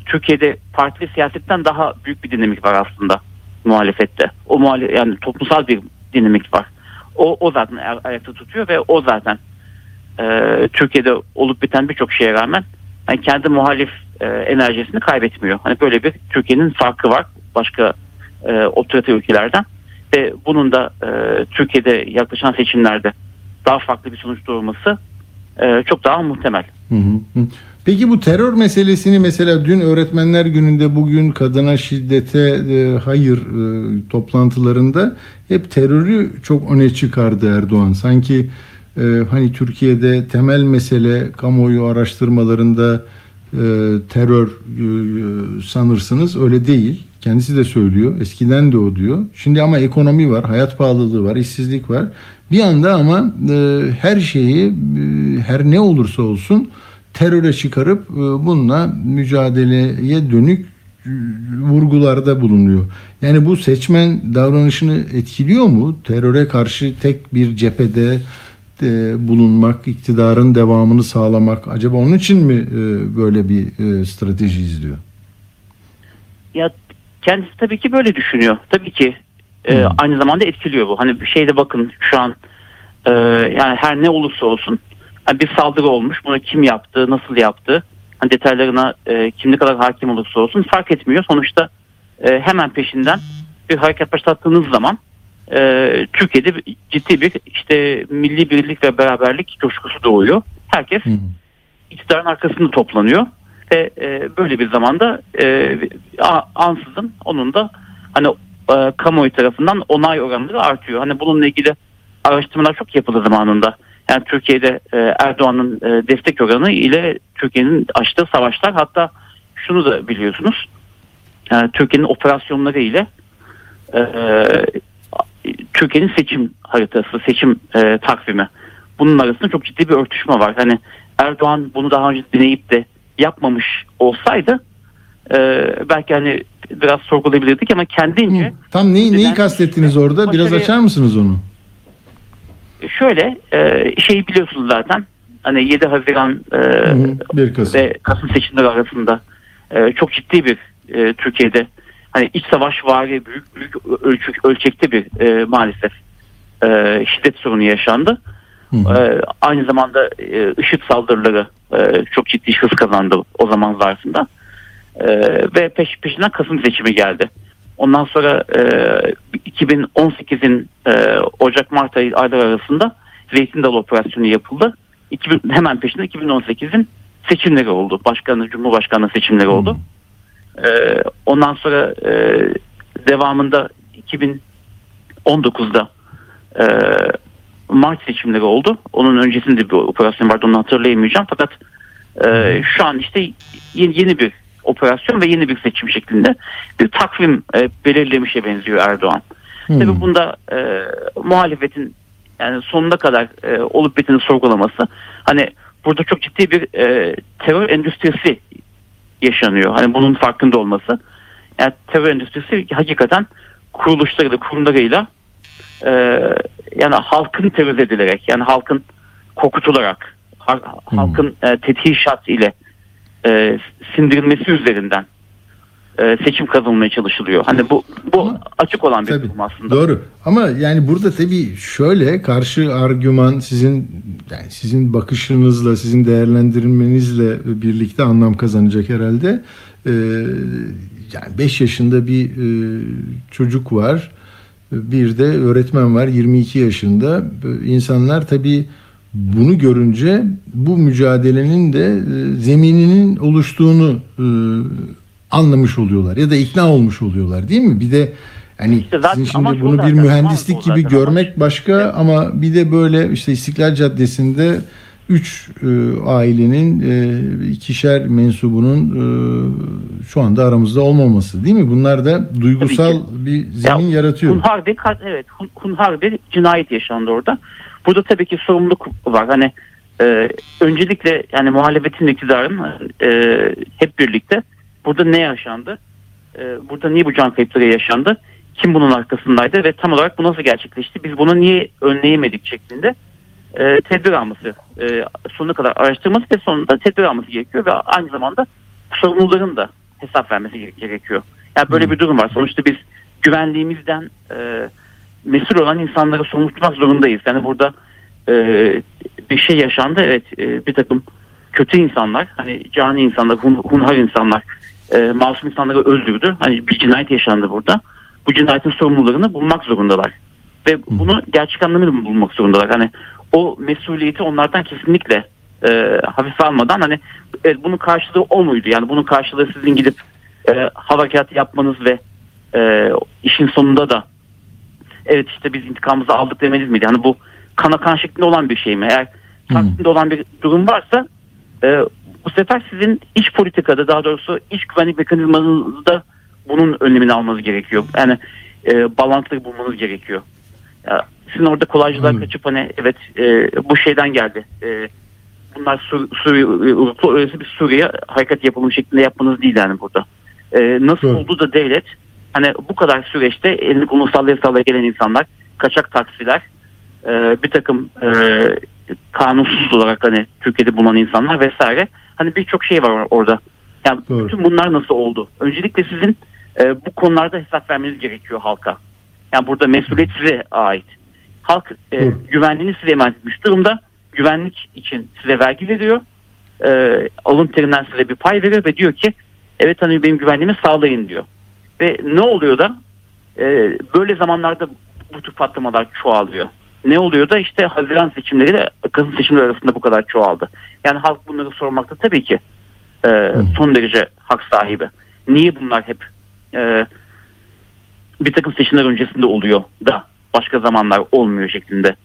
Türkiye'de partili siyasetten daha büyük bir dinamik var aslında muhalefette. O muhale yani toplumsal bir dinamik var. O, o zaten ay- ayakta tutuyor ve o zaten e, Türkiye'de olup biten birçok şeye rağmen hani kendi muhalif e, enerjisini kaybetmiyor. Hani böyle bir Türkiye'nin farkı var başka e, otoriter ülkelerden ve bunun da e, Türkiye'de yaklaşan seçimlerde daha farklı bir sonuç doğurması e, çok daha muhtemel. Hı hı. Peki bu terör meselesini mesela dün öğretmenler gününde bugün kadına şiddete e, hayır e, toplantılarında hep terörü çok öne çıkardı Erdoğan. Sanki e, hani Türkiye'de temel mesele kamuoyu araştırmalarında e, terör e, sanırsınız öyle değil. Kendisi de söylüyor. Eskiden de o diyor. Şimdi ama ekonomi var, hayat pahalılığı var, işsizlik var. Bir anda ama e, her şeyi e, her ne olursa olsun teröre çıkarıp e, bununla mücadeleye dönük e, vurgularda bulunuyor. Yani bu seçmen davranışını etkiliyor mu? Teröre karşı tek bir cephede e, bulunmak, iktidarın devamını sağlamak. Acaba onun için mi e, böyle bir e, strateji izliyor? Ya kendisi tabii ki böyle düşünüyor. Tabii ki e, Hı. aynı zamanda etkiliyor bu. Hani bir şeyde bakın şu an e, yani her ne olursa olsun hani bir saldırı olmuş. Bunu kim yaptı, nasıl yaptı? Hani detaylarına e, kim ne kadar hakim olursa olsun fark etmiyor. Sonuçta e, hemen peşinden bir hareket başlattığınız zaman e, Türkiye'de ciddi bir işte milli birlik ve beraberlik coşkusu doğuyor. Herkes Hı. iktidarın arkasında toplanıyor ve e, böyle bir zamanda e, ansızın onun da hani e, kamuoyu tarafından onay oranları artıyor. Hani bununla ilgili araştırmalar çok yapıldı zamanında. Yani Türkiye'de e, Erdoğan'ın e, destek oranı ile Türkiye'nin açtığı savaşlar hatta şunu da biliyorsunuz. Yani Türkiye'nin operasyonları ile e, Türkiye'nin seçim haritası, seçim e, takvimi. Bunun arasında çok ciddi bir örtüşme var. Hani Erdoğan bunu daha önce deneyip de yapmamış olsaydı e, belki hani biraz sorgulayabilirdik ama kendince. Tam neyi, neyi kastettiniz orada? Biraz açar mısınız onu? Şöyle e, şeyi biliyorsunuz zaten hani 7 Haziran e, Hı, 1 Kasım. ve Kasım seçimleri arasında e, çok ciddi bir e, Türkiye'de hani iç savaş vari büyük büyük ölçü, ölçekte bir e, maalesef e, şiddet sorunu yaşandı. Hı hı. E, aynı zamanda e, IŞİD saldırıları e, çok ciddi hız kazandı o zaman zarfında. E, ve peş peşinden Kasım seçimi geldi. Ondan sonra e, 2018'in e, Ocak-Mart ayı aylar arasında Zeytin Dalı operasyonu yapıldı. 2000, hemen peşinde 2018'in seçimleri oldu. Başkanı, Cumhurbaşkanlığı seçimleri oldu. E, ondan sonra e, devamında 2019'da e, Mart seçimleri oldu. Onun öncesinde bir operasyon vardı onu hatırlayamayacağım. Fakat e, şu an işte yeni, yeni bir operasyon ve yeni bir seçim şeklinde bir takvim e, belirlemişe benziyor Erdoğan. Hı. Tabii bunda e, muhalefetin yani sonuna kadar e, olup biteni sorgulaması hani burada çok ciddi bir e, terör endüstrisi yaşanıyor. Hani bunun farkında olması. Yani terör endüstrisi hakikaten kuruluşlarıyla, kurumlarıyla e, yani halkın terör edilerek yani halkın korkutularak ha- halkın e, tetişat ile e, sindirilmesi üzerinden e, seçim kazanılmaya çalışılıyor. Hani bu bu Ama- açık olan bir Tabii, durum aslında. Doğru. Ama yani burada tabii şöyle karşı argüman sizin yani sizin bakışınızla, sizin değerlendirmenizle birlikte anlam kazanacak herhalde. Ee, yani 5 yaşında bir e, çocuk var. Bir de öğretmen var 22 yaşında. İnsanlar tabii bunu görünce bu mücadelenin de e, zemininin oluştuğunu e, anlamış oluyorlar ya da ikna olmuş oluyorlar değil mi? Bir de hani İşte zaten sizin şimdi bunu bir mühendislik gibi zaten görmek amaç. başka ama bir de böyle işte İstiklal Caddesi'nde üç e, ailenin e, ikişer mensubunun e, şu anda aramızda olmaması değil mi? Bunlar da duygusal bir zemin Ya, yaratıyor. Hunhar bir kat- evet hun- hunhar bir cinayet yaşandı orada. Burada tabii ki sorumluluk var. Hani e, öncelikle yani muhalefetin iktidarın e, hep birlikte burada ne yaşandı? E, burada niye bu can kayıpları yaşandı? Kim bunun arkasındaydı ve tam olarak bu nasıl gerçekleşti? Biz bunu niye önleyemedik şeklinde e, tedbir alması, e, sonuna kadar araştırması ve sonunda tedbir alması gerekiyor ve aynı zamanda sorumluların da hesap vermesi gere- gerekiyor. Yani böyle bir durum var. Sonuçta biz güvenliğimizden e, mesul olan insanları sorumlu tutmak zorundayız. Yani burada e, bir şey yaşandı. Evet e, bir takım kötü insanlar, hani cani insanlar, hun, hunhar insanlar, e, masum insanları öldürdü. Hani bir cinayet yaşandı burada. Bu cinayetin sorumlularını bulmak zorundalar. Ve bunu gerçek anlamıyla bulmak zorundalar. Hani o mesuliyeti onlardan kesinlikle e, hafife almadan hani evet, bunun karşılığı o muydu? Yani bunun karşılığı sizin gidip e, harekat yapmanız ve e, işin sonunda da evet işte biz intikamımızı aldık demeniz miydi? Hani bu kana kan şeklinde olan bir şey mi? Eğer Taksim'de olan bir durum varsa e, bu sefer sizin iç politikada daha doğrusu iç güvenlik mekanizmanızda bunun önlemini almanız gerekiyor. Yani e, bağlantıları bulmanız gerekiyor. Ya, sizin orada kolaycılığa Anladım. kaçıp hani evet e, bu şeyden geldi. E, bunlar Sur Suriye ırklı öylesi bir Suriye harekat yapılmış şeklinde yapmanız değil yani burada. E, nasıl Doğru. oldu da devlet hani bu kadar süreçte elini kolunu sallaya sallaya gelen insanlar, kaçak taksiler, e, bir takım e, kanunsuz olarak hani Türkiye'de bulunan insanlar vesaire. Hani birçok şey var or- orada. Yani Doğru. bütün bunlar nasıl oldu? Öncelikle sizin e, bu konularda hesap vermeniz gerekiyor halka. Yani burada mesuliyet size ait. Halk e, Doğru. güvenliğini size emanet etmiş durumda. Güvenlik için size vergi veriyor. E, alın terinden size bir pay veriyor ve diyor ki evet hani benim güvenliğimi sağlayın diyor. Ve ne oluyor da e, böyle zamanlarda bu tür patlamalar çoğalıyor. Ne oluyor da işte Haziran seçimleri de Kasım seçimleri arasında bu kadar çoğaldı. Yani halk bunları sormakta tabii ki e, son derece hak sahibi. Niye bunlar hep e, bir takım seçimler öncesinde oluyor da başka zamanlar olmuyor şeklinde.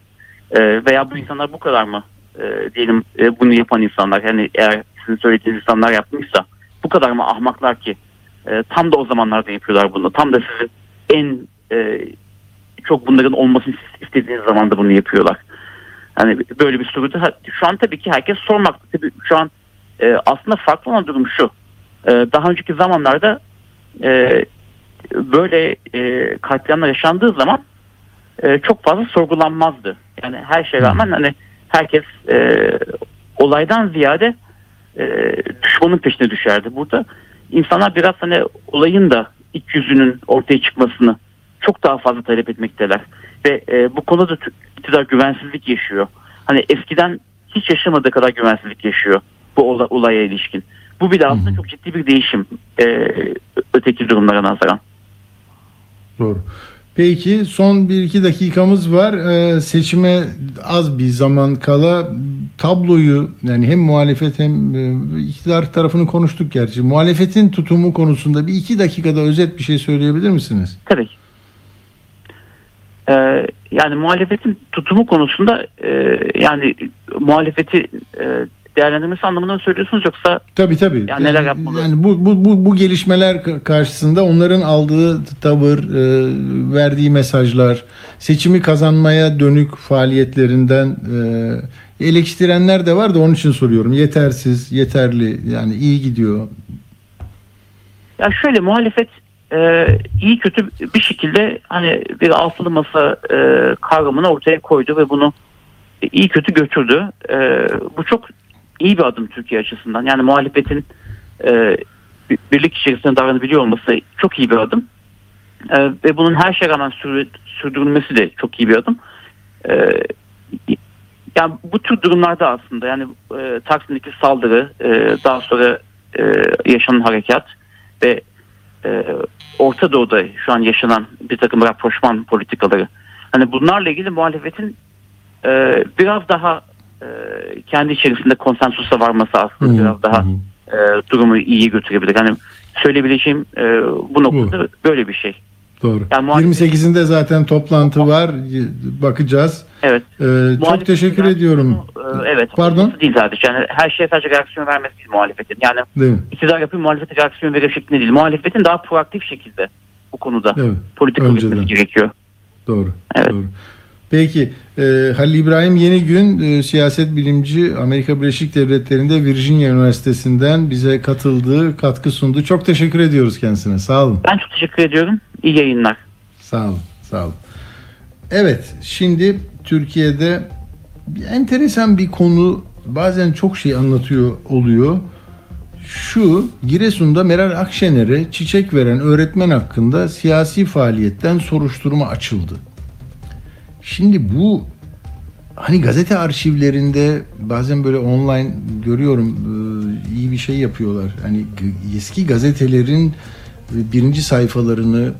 E, veya bu insanlar bu kadar mı e, diyelim e, bunu yapan insanlar yani eğer sizin söylediğiniz insanlar yapmışsa bu kadar mı ahmaklar ki e, tam da o zamanlarda yapıyorlar bunu. Tam da sizin en e, çok bunların olmasını istediğiniz zamanda bunu yapıyorlar. Hani böyle bir soru da şu an tabii ki herkes sormakta. Tabii şu an e, aslında farklı olan durum şu. E, daha önceki zamanlarda e, böyle e, katliamlar yaşandığı zaman e, çok fazla sorgulanmazdı. Yani her şeye rağmen hani herkes e, olaydan ziyade e, düşmanın peşine düşerdi. Burada insanlar biraz hani olayın da iç yüzünün ortaya çıkmasını çok daha fazla talep etmekteler. Ve e, bu konuda tü- iktidar güvensizlik yaşıyor. Hani eskiden hiç yaşamadığı kadar güvensizlik yaşıyor bu ola- olaya ilişkin. Bu bile aslında çok ciddi bir değişim e, öteki durumlara nazaran. Doğru. Peki son bir iki dakikamız var. Ee, seçime az bir zaman kala tabloyu yani hem muhalefet hem e, iktidar tarafını konuştuk gerçi. Muhalefetin tutumu konusunda bir iki dakikada özet bir şey söyleyebilir misiniz? Tabii. Ee, yani muhalefetin tutumu konusunda e, yani muhalefeti e, değerlendirmesi anlamında mı söylüyorsunuz yoksa Tabii tabii. Yani neler yapmalı? Yani bu, bu, bu, bu gelişmeler ka- karşısında onların aldığı tavır, e, verdiği mesajlar, seçimi kazanmaya dönük faaliyetlerinden e, eleştirenler de var da onun için soruyorum. Yetersiz, yeterli, yani iyi gidiyor. Ya şöyle muhalefet e, iyi kötü bir şekilde hani bir altılı masa e, kavramını ortaya koydu ve bunu iyi kötü götürdü. E, bu çok iyi bir adım Türkiye açısından. Yani muhalefetin e, bir- birlik içerisinde davranabiliyor olması çok iyi bir adım. E, ve bunun her şeye rağmen sürü- sürdürülmesi de çok iyi bir adım. E, yani bu tür durumlarda aslında yani e, Taksim'deki saldırı, e, daha sonra e, yaşanan harekat ve e, Orta Doğu'da şu an yaşanan bir takım rapproşman politikaları. Hani bunlarla ilgili muhalefetin e, biraz daha kendi içerisinde konsensusa varması aslında hı, biraz daha e, durumu iyi götürebilir. Hani söyleyebileceğim e, bu noktada böyle bir şey. Doğru. Yani muhalefet- 28'inde zaten toplantı var. Bakacağız. Evet. E, çok teşekkür ediyorum. e, evet. Pardon? Değil sadece. Yani her şeye sadece reaksiyon vermesi değil muhalefetin. Yani Değil iktidar yapıyor muhalefete reaksiyon verir şeklinde değil. Muhalefetin daha proaktif şekilde bu konuda Evet. Önceden. üretmesi gerekiyor. Doğru. Evet. Doğru. Peki e, Halil İbrahim Yeni Gün e, siyaset bilimci Amerika Birleşik Devletleri'nde Virginia Üniversitesi'nden bize katıldı, katkı sundu. Çok teşekkür ediyoruz kendisine. Sağ olun. Ben çok teşekkür ediyorum. İyi yayınlar. Sağ olun. Sağ olun. Evet, şimdi Türkiye'de enteresan bir konu bazen çok şey anlatıyor oluyor. Şu Giresun'da Meral Akşener'e çiçek veren öğretmen hakkında siyasi faaliyetten soruşturma açıldı. Şimdi bu hani gazete arşivlerinde bazen böyle online görüyorum e, iyi bir şey yapıyorlar. Hani eski gazetelerin e, birinci sayfalarını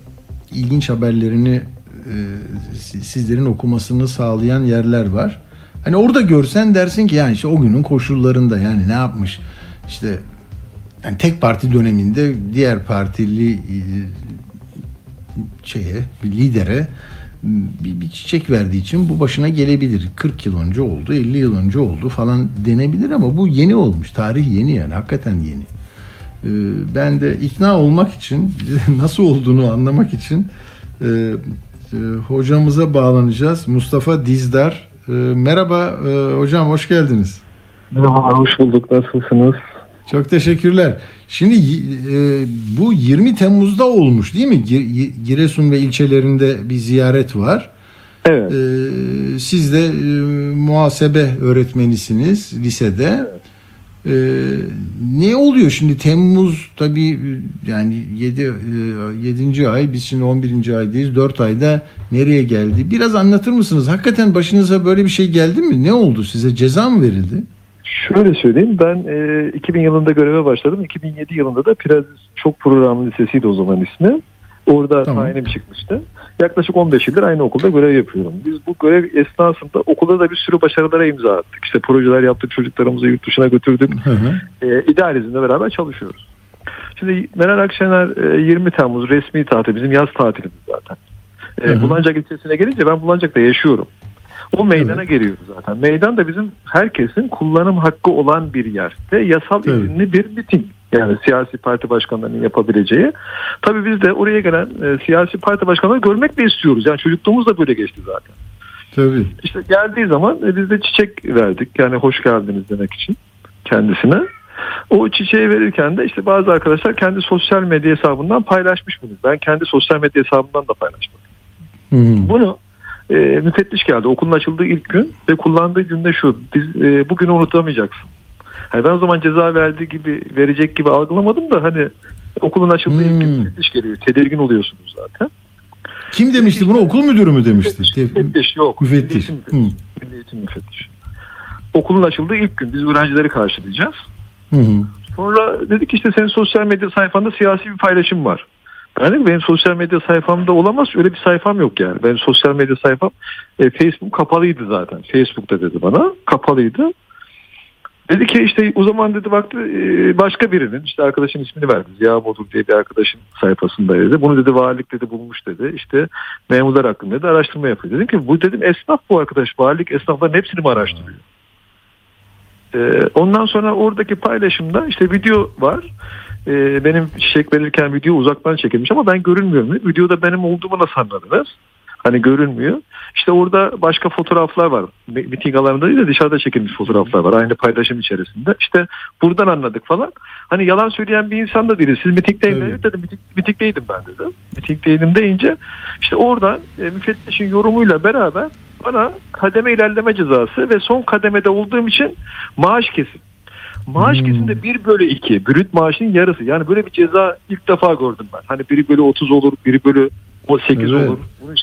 ilginç haberlerini e, si- sizlerin okumasını sağlayan yerler var. Hani orada görsen dersin ki yani işte o günün koşullarında yani ne yapmış? İşte yani tek parti döneminde diğer partili şeye, lidere bir, bir çiçek verdiği için bu başına gelebilir. 40 yıl önce oldu, 50 yıl önce oldu falan denebilir ama bu yeni olmuş. Tarih yeni yani, hakikaten yeni. Ee, ben de ikna olmak için, nasıl olduğunu anlamak için e, e, hocamıza bağlanacağız. Mustafa Dizdar. E, merhaba e, hocam, hoş geldiniz. Merhaba, hoş bulduk. Nasılsınız? Çok teşekkürler. Şimdi e, bu 20 Temmuz'da olmuş değil mi? Gi- Giresun ve ilçelerinde bir ziyaret var. Evet. Ee, siz de e, muhasebe öğretmenisiniz lisede. Ee, ne oluyor şimdi Temmuz tabii e, yani 7 7. ay biz şimdi 11. aydayız. 4 ayda nereye geldi? Biraz anlatır mısınız? Hakikaten başınıza böyle bir şey geldi mi? Ne oldu size? Ceza mı verildi? Şöyle söyleyeyim ben e, 2000 yılında göreve başladım. 2007 yılında da Pirazis Çok Programlı Lisesi'ydi o zaman ismi. Orada Tamam. tayinim çıkmıştı. Yaklaşık 15 yıldır aynı okulda görev yapıyorum. Biz bu görev esnasında okulda da bir sürü başarılara imza attık. İşte projeler yaptık, çocuklarımızı yurt dışına götürdük. Hı hı. e, idealizmle beraber çalışıyoruz. Şimdi Meral Akşener e, 20 Temmuz resmi tatil bizim yaz tatilimiz zaten. E. Bulancak ilçesine gelince ben Bulancak'ta yaşıyorum. O meydana geliyoruz zaten. Meydan da bizim herkesin kullanım hakkı olan bir yer ve yasal Evet. izinli bir miting. Yani siyasi parti başkanlarının yapabileceği. Tabii biz de oraya gelen e, siyasi parti başkanları görmek de istiyoruz. Yani çocukluğumuz da böyle geçti zaten. Tabii. İşte geldiği zaman e, biz de çiçek verdik. Yani hoş geldiniz demek için kendisine. O çiçeği verirken de işte bazı arkadaşlar kendi sosyal medya hesabından paylaşmış bunu. Ben kendi sosyal medya hesabımdan da paylaştım. Hı. Bunu e, müfettiş geldi okulun açıldığı ilk gün ve kullandığı günde şu. Biz e, bugünü unutamayacaksın. Yani ben o zaman ceza verdiği gibi verecek gibi algılamadım da hani okulun açıldığı ilk gün Hmm. müfettiş geliyor. Tedirgin oluyorsunuz zaten. Kim demişti bunu? Okul müdürü mü demişti? Müfettiş yok. Müfettiş. Milli. Eğitim Müfettiş. Milli Eğitim Müfettiş. Okulun açıldığı ilk gün biz öğrencileri karşılayacağız. Hı hı. Sonra dedik işte senin sosyal medya sayfanda siyasi bir paylaşım var. Dedim benim sosyal medya sayfamda olamaz. Öyle bir sayfam yok yani. Benim sosyal medya sayfam e, Facebook kapalıydı zaten. Facebook'ta dedi bana. Kapalıydı. Dedi ki işte o zaman dedi baktı e, başka birinin işte arkadaşın ismini verdi. Ziya Bodur diye bir arkadaşın sayfasında dedi. Bunu dedi valilik dedi bulmuş dedi. İşte memurlar hakkında dedi araştırma yapıyor. Dedim ki bu dedim esnaf bu arkadaş. Valilik esnafların hepsini mi araştırıyor? Ee, ondan sonra oradaki paylaşımda işte video var. Ee, benim çiçek verirken video uzaktan çekilmiş ama ben görünmüyorum. Videoda benim olduğumu nasıl anladınız? Hani görünmüyor. İşte orada başka fotoğraflar var. Mi- Miting alanında değil de dışarıda çekilmiş fotoğraflar var. Aynı paylaşım içerisinde. İşte buradan anladık falan. Hani yalan söyleyen bir insan da değiliz. Siz mitingdeyim Tabii. evet dedim. Miting, mitingdeydim ben dedim. Mitingdeydim deyince işte oradan e, müfettişin yorumuyla beraber bana kademe ilerleme cezası ve son kademede olduğum için maaş kesin. Maaş Hmm. kesin de 1 bölü 2. Brüt maaşın yarısı. Yani böyle bir ceza ilk defa gördüm ben. Hani 1 bölü 30 olur, 1 bölü 8 Evet. olur.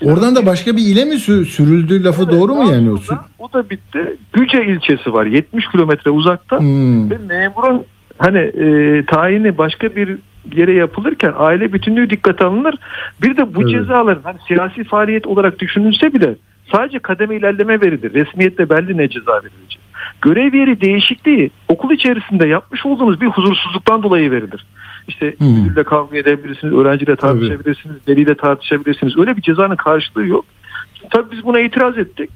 Oradan da başka bir ile mi sü- sürüldü lafı Evet, doğru mu yani o? O da bitti. Güce ilçesi var. 70 kilometre uzakta. Hmm. Ve memurun hani e, tayini başka bir yere yapılırken aile bütünlüğü dikkate alınır. Bir de bu Evet. cezaların hani siyasi faaliyet olarak düşünülse bile sadece kademe ilerleme verilir. Resmiyette belli ne ceza verilecek. Görev yeri değişikliği okul içerisinde yapmış olduğunuz bir huzursuzluktan dolayı verilir. İşte Hmm. müdürle kavga edebilirsiniz, öğrenciyle tartışabilirsiniz, veliyle tartışabilirsiniz. Öyle bir cezanın karşılığı yok. Tabii biz buna itiraz ettik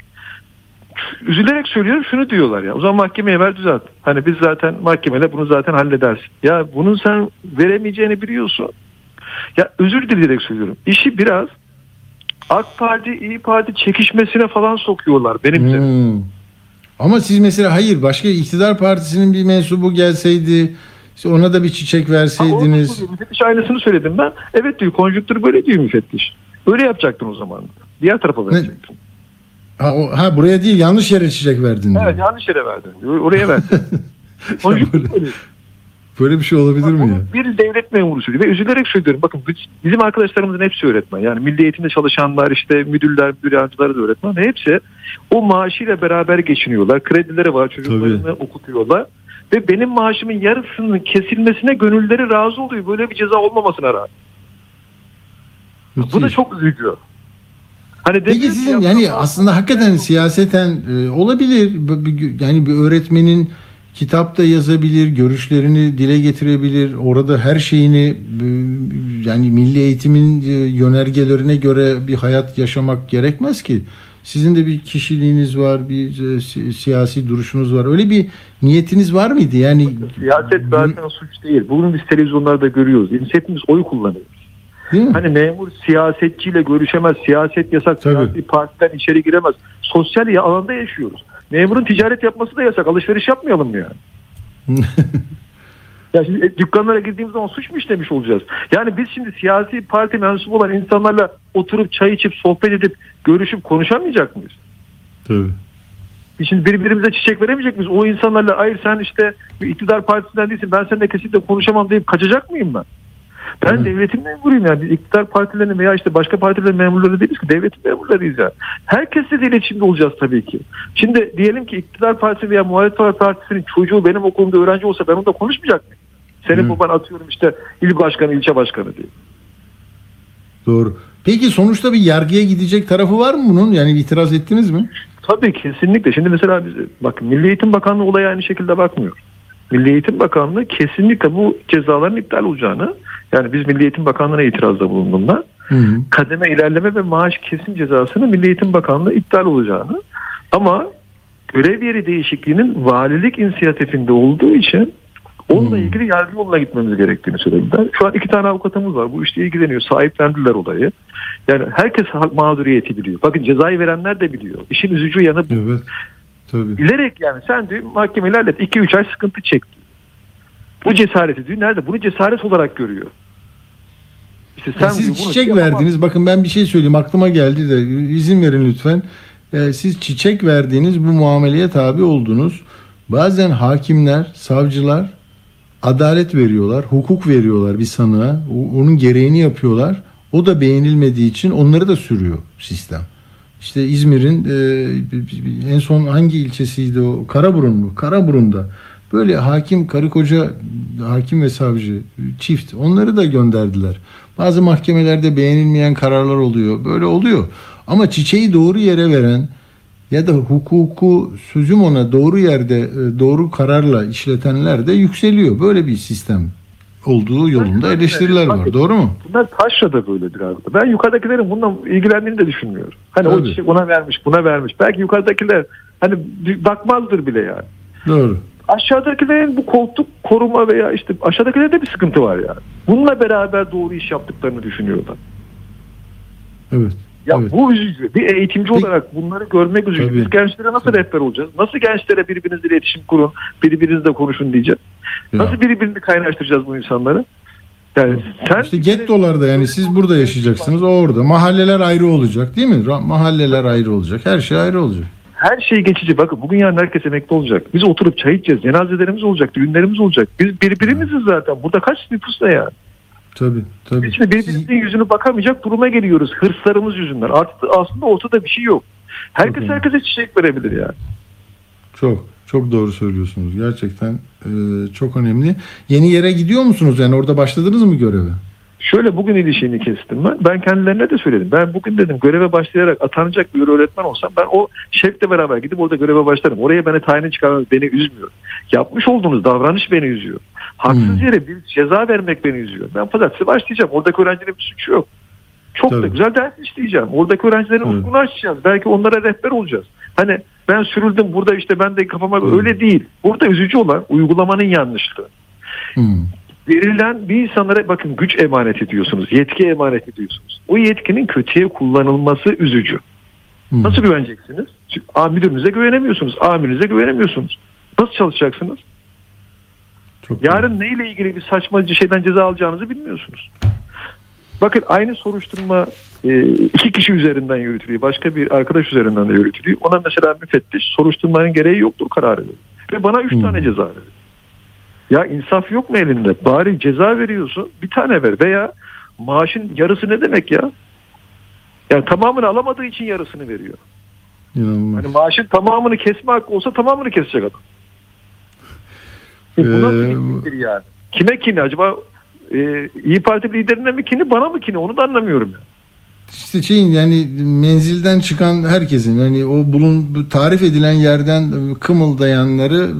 üzülerek söylüyorum şunu diyorlar ya. O zaman mahkemeye ver düzelt. Hani biz zaten mahkemeyle bunu zaten halledersin. Ya bunun sen veremeyeceğini biliyorsun. Ya özür dileyerek söylüyorum. İşi biraz AK Parti, İyi Parti çekişmesine falan sokuyorlar benim. Hmm. Ama siz mesela hayır başka iktidar partisinin bir mensubu gelseydi işte ona da bir çiçek Ama verseydiniz. soruyor, Müfettiş aynısını söyledim ben. Evet diyor konjüktür böyle diyor müfettiş. Öyle yapacaktın o zaman. Diğer tarafa verecektin. Ha, o- ha buraya değil yanlış yere çiçek verdin. diyor. Evet yanlış yere verdin. Oraya verdin. konjüktür böyle. Böyle bir şey olabilir mi ya? Bir devlet memuru söylüyor ve üzülerek söylüyorum. Bakın biz- bizim arkadaşlarımızın hepsi öğretmen. Yani milli eğitimde çalışanlar işte müdürler, müdür yardımcıları da öğretmen. Hepsi o maaşıyla beraber geçiniyorlar. Kredileri var çocuklarını okutuyorlar. Ve benim maaşımın yarısının kesilmesine gönülleri razı oluyor. Böyle bir ceza olmamasına rağmen. Bu da çok üzücü. Hani Peki sizin ya- yani aslında hakikaten siyaseten e, olabilir. Yani bir öğretmenin kitapta yazabilir, görüşlerini dile getirebilir. Orada her şeyini e, yani milli eğitimin e, yönergelerine göre bir hayat yaşamak gerekmez ki. Sizin de bir kişiliğiniz var, bir e, si- siyasi duruşunuz var. Öyle bir niyetiniz var mıydı? Yani Siyaset zaten suç değil. Bugün biz televizyonlarda görüyoruz. Biz hepimiz oy kullanıyoruz. değil mi? Hani memur siyasetçiyle görüşemez, siyaset yasak, Tabii. siyasi partiden içeri giremez. Sosyal ya- alanda yaşıyoruz. Memurun ticaret yapması da yasak. Alışveriş yapmayalım mı yani? Ya şimdi e, dükkanlara girdiğimiz zaman suç mu işlemiş olacağız? Yani biz şimdi siyasi parti mensubu olan insanlarla oturup çay içip sohbet edip görüşüp konuşamayacak mıyız? Tabii. Biz Şimdi birbirimize çiçek veremeyecek miyiz? O insanlarla hayır sen işte bir iktidar partisinden değilsin ben seninle kesinlikle konuşamam deyip kaçacak mıyım ben? Ben Evet. devletin memuruyum yani. Biz iktidar partilerinin veya işte başka partilerin memurları değiliz ki. Devletin memurlarıyız yani. Herkesle de iletişimde olacağız tabii ki. Şimdi diyelim ki iktidar partisi veya muhalefet partisinin çocuğu benim okulumda öğrenci olsa ben onunla konuşmayacak mıyım? Senin Hı. baban atıyorum işte il başkanı, ilçe başkanı diye. Doğru. Peki sonuçta bir yargıya gidecek tarafı var mı bunun? Yani itiraz ettiniz mi? Tabii kesinlikle. Şimdi mesela biz bak Milli Eğitim Bakanlığı olaya aynı şekilde bakmıyor. Milli Eğitim Bakanlığı kesinlikle bu cezaların iptal olacağını yani biz Milli Eğitim Bakanlığı'na itirazda bulunduğumda Hı hı. kademe ilerleme ve maaş kesim cezasını Milli Eğitim Bakanlığı iptal olacağını ama görev yeri değişikliğinin valilik inisiyatifinde olduğu için onunla Hmm. ilgili yargı yoluna gitmemiz gerektiğini söylediler. Şu an iki tane avukatımız var. Bu işle ilgileniyor. Sahiplendiler olayı. Yani herkes mağduriyeti biliyor. Bakın cezayı verenler de biliyor. İşin üzücü yanı bu. Evet. Tabii. Bilerek yani sen diyor mahkemeyle hallet. 2-3 ay sıkıntı çekti. Bu cesareti diyor. Nerede? Bunu cesaret olarak görüyor. İşte Ya siz bunu çiçek yapamazsın. verdiniz. Bakın ben bir şey söyleyeyim. Aklıma geldi de izin verin lütfen. Ee, siz çiçek verdiğiniz bu muameleye tabi oldunuz. Bazen hakimler, savcılar adalet veriyorlar, hukuk veriyorlar bir sanığa. Onun gereğini yapıyorlar. O da beğenilmediği için onları da sürüyor sistem. İşte İzmir'in e, en son hangi ilçesiydi o? Karaburun mu? Karaburun'da. Böyle hakim, karı koca hakim ve savcı çift onları da gönderdiler. Bazı mahkemelerde beğenilmeyen kararlar oluyor. Böyle oluyor. Ama çiçeği doğru yere veren ya da hukuku sözüm ona doğru yerde e, doğru kararla işletenler de yükseliyor. Böyle bir sistem olduğu yolunda eleştiriler var. Doğru mu? Bunlar taşrada böyledir abi. Ben yukarıdakilerin bununla ilgilendiğini de düşünmüyorum. Hani o Tabii. çiçek ona vermiş, buna vermiş. Belki yukarıdakiler hani bakmazdır bile yani. Doğru. Aşağıdakilerin bu koltuk koruma veya işte aşağıdakilerde bir sıkıntı var yani. Bununla beraber doğru iş yaptıklarını düşünüyorlar. Evet. Ya Evet. bu üzücü. Bir eğitimci Peki- olarak bunları görmek üzücü. Tabii. Biz gençlere nasıl Tabii. rehber olacağız? Nasıl gençlere birbirinizle iletişim kurun, birbirinizle konuşun diyeceğiz? Ya. Nasıl birbirini kaynaştıracağız bu insanları? Yani sen İşte gettolarda yani siz burada yaşayacaksınız o orada. Mahalleler ayrı olacak değil mi? Mahalleler ayrı olacak. Her şey ayrı olacak. Her şey geçici. Bakın bugün yarın herkes emekli olacak. Biz oturup çay içeceğiz. Cenazelerimiz olacak. Düğünlerimiz olacak. Biz birbirimiziz zaten. Burada kaç nüfus da ya? Tabii tabii. Biz şimdi birbirimizin yüzünü bakamayacak duruma geliyoruz. Hırslarımız yüzünden. Artık aslında ortada bir şey yok. Herkes Çok herkese çiçek verebilir yani. Çok çok doğru söylüyorsunuz. Gerçekten e, çok önemli. Yeni yere gidiyor musunuz? Yani orada başladınız mı göreve? Şöyle bugün ilişiğini kestim ben. Ben kendilerine de söyledim. Ben bugün dedim göreve başlayarak atanacak bir öğretmen olsam ben o şefle beraber gidip orada göreve başlarım. Oraya beni tayini çıkarmak beni üzmüyor. Yapmış olduğunuz davranış beni üzüyor. Haksız Hmm. yere bir ceza vermek beni üzüyor. Ben pazartesi başlayacağım. Oradaki öğrencinin bir suçu yok. Çok da Tabii. güzel ders işleyeceğim. Oradaki öğrencilerin Evet. ufkunu açacağız. Belki onlara rehber olacağız. Hani ben sürüldüm burada işte ben de kafama Evet. öyle değil. Burada üzücü olan uygulamanın yanlışlığı Hmm. Verilen bir insanlara bakın güç emanet ediyorsunuz, yetki emanet ediyorsunuz. O yetkinin kötüye kullanılması üzücü. Hmm. Nasıl güveneceksiniz? Çünkü müdürünüze güvenemiyorsunuz, amirinize güvenemiyorsunuz. Nasıl çalışacaksınız? Çok. Yarın neyle ilgili bir saçma şeyden ceza alacağınızı bilmiyorsunuz. Bakın aynı soruşturma e, iki kişi üzerinden yürütülüyor. Başka bir arkadaş üzerinden de yürütülüyor. Ona mesela müfettiş soruşturmanın gereği yoktur kararı veriyor. Ve bana üç Hmm. tane ceza veriyor. Ya insaf yok mu elinde? Bari ceza veriyorsun bir tane ver. Veya maaşın yarısı ne demek ya? Yani tamamını alamadığı için yarısını veriyor. İnanılmaz. Hani maaşın tamamını kesme hakkı olsa tamamını kesecek adam. E bu nasıl Ee, bir fikir yani? Kime kini acaba? E, İyi Parti liderine mi kini bana mı kini onu da anlamıyorum ya. İşte şeyin yani menzilden çıkan herkesin yani o bulun bu tarif edilen yerden kımıldayanları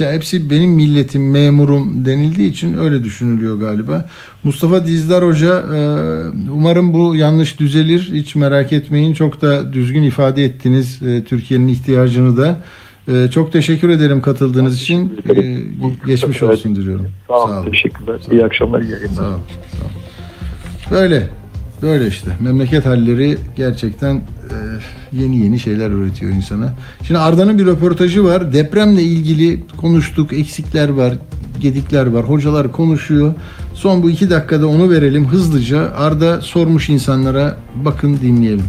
e, hepsi benim milletim memurum denildiği için öyle düşünülüyor galiba. Mustafa Dizdar Hoca e, umarım bu yanlış düzelir hiç merak etmeyin çok da düzgün ifade ettiniz e, Türkiye'nin ihtiyacını da. Çok teşekkür ederim katıldığınız için. E, Geçmiş olsun diliyorum. Sağ olun. Sağ olun. Teşekkürler. Olun. İyi akşamlar. iyi yayınlar. Sağ ol, sağ ol. Böyle. Böyle işte. Memleket halleri gerçekten e, yeni yeni şeyler öğretiyor insana. Şimdi Arda'nın bir röportajı var. Depremle ilgili konuştuk. Eksikler var. gedikler var. Hocalar konuşuyor. Son bu iki dakikada onu verelim hızlıca. Arda sormuş insanlara bakın dinleyelim.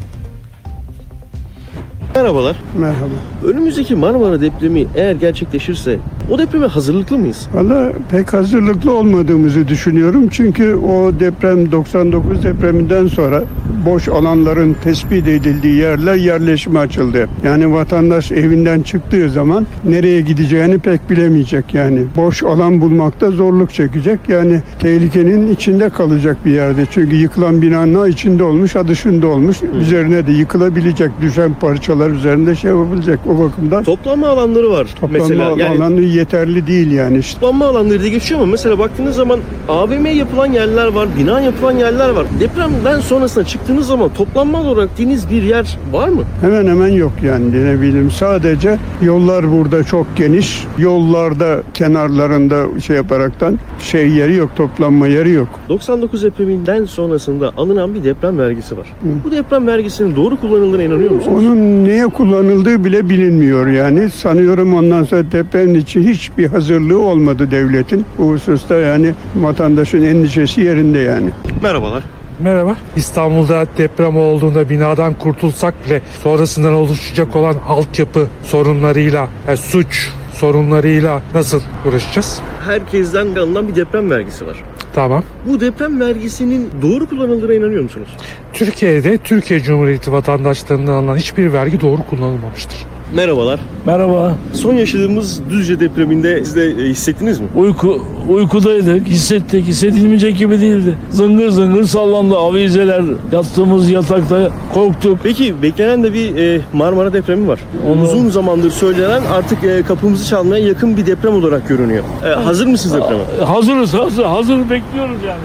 Merhabalar. Merhaba. Önümüzdeki Marmara depremi eğer gerçekleşirse o depreme hazırlıklı mıyız? Valla pek hazırlıklı olmadığımızı düşünüyorum. Çünkü o deprem 99 depreminden sonra boş alanların tespit edildiği yerler yerleşime açıldı. Yani vatandaş evinden çıktığı zaman nereye gideceğini pek bilemeyecek yani. Boş alan bulmakta zorluk çekecek. Yani tehlikenin içinde kalacak bir yerde. Çünkü yıkılan binanın içinde olmuş, ha dışında olmuş. Üzerine de yıkılabilecek düşen parçalar üzerinde şey yapabilecek o bakımdan. Toplanma alanları var Toplanma mesela. Yani alanı yeterli değil yani işte. toplanma alanları diye geçiyor ama mesela baktığınız zaman AVM yapılan yerler var, bina yapılan yerler var. Depremden sonrasında çıktığınız zaman toplanma olarak dediğiniz bir yer var mı? Hemen hemen yok yani ne bileyim. Sadece yollar burada çok geniş. Yollarda kenarlarında şey yaparaktan şey yeri yok, toplanma yeri yok. 99 depreminden sonrasında alınan bir deprem vergisi var. Bu deprem vergisinin doğru kullanıldığına inanıyor musunuz? Onun neye kullanıldığı bile bilinmiyor yani. Sanıyorum ondan sonra deprem için hiçbir hazırlığı olmadı devletin. Bu hususta yani vatandaşın endişesi yerinde yani. Merhabalar. Merhaba. İstanbul'da deprem olduğunda binadan kurtulsak bile sonrasından oluşacak olan altyapı sorunlarıyla, yani suç sorunlarıyla nasıl uğraşacağız? Herkesten alınan bir deprem vergisi var. Tamam. Bu deprem vergisinin doğru kullanıldığına inanıyor musunuz? Türkiye'de Türkiye Cumhuriyeti vatandaşlarından alınan hiçbir vergi doğru kullanılmamıştır. Merhabalar. Merhaba. Son yaşadığımız Düzce depreminde siz de e, hissettiniz mi? Uyku uykudaydık. Hissettik. Hissedilmeyecek gibi değildi. Zıngır zıngır sallandı avizeler. Yattığımız yatakta korktuk. Peki beklenen de bir e, Marmara depremi var. Onu- Uzun zamandır söylenen artık e, kapımızı çalmaya yakın bir deprem olarak görünüyor. E, hazır mısınız depreme? Hazırız hazır. Hazır bekliyoruz yani.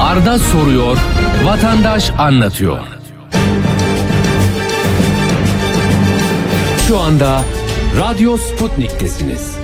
Arda soruyor, vatandaş anlatıyor. Şu anda Radyo Sputnik'tesiniz.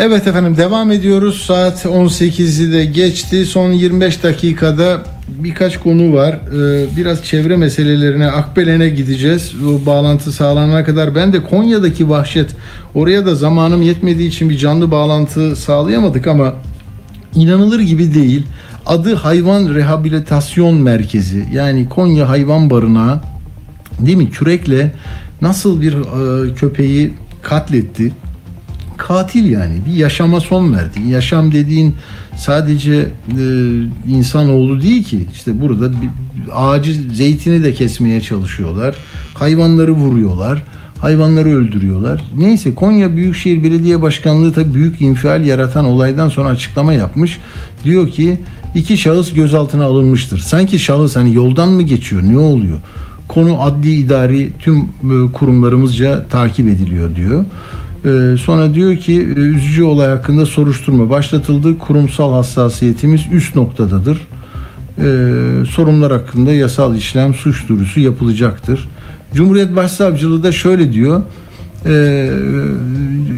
Evet efendim devam ediyoruz. Saat 18'i de geçti. Son 25 dakikada birkaç konu var. Ee, biraz çevre meselelerine, Akbelen'e gideceğiz. O bağlantı sağlanana kadar. Ben de Konya'daki vahşet. Oraya da zamanım yetmediği için bir canlı bağlantı sağlayamadık ama inanılır gibi değil. Adı Hayvan Rehabilitasyon Merkezi. Yani Konya Hayvan Barınağı değil mi? Kürekle nasıl bir e, köpeği katletti? Katil yani. Bir yaşama son verdi. Yaşam dediğin sadece e, insanoğlu değil ki. İşte burada bir ağacı, zeytini de kesmeye çalışıyorlar. Hayvanları vuruyorlar. Hayvanları öldürüyorlar. Neyse Konya Büyükşehir Belediye Başkanlığı tabii büyük infial yaratan olaydan sonra açıklama yapmış. Diyor ki iki şahıs gözaltına alınmıştır. Sanki şahıs hani yoldan mı geçiyor? Ne oluyor? Konu adli idari tüm e, kurumlarımızca takip ediliyor diyor. Ee, sonra diyor ki e, üzücü olay hakkında soruşturma başlatıldı. Kurumsal hassasiyetimiz üst noktadadır. Ee, sorunlar hakkında yasal işlem suç duyurusu yapılacaktır. Cumhuriyet Başsavcılığı da şöyle diyor. Ee,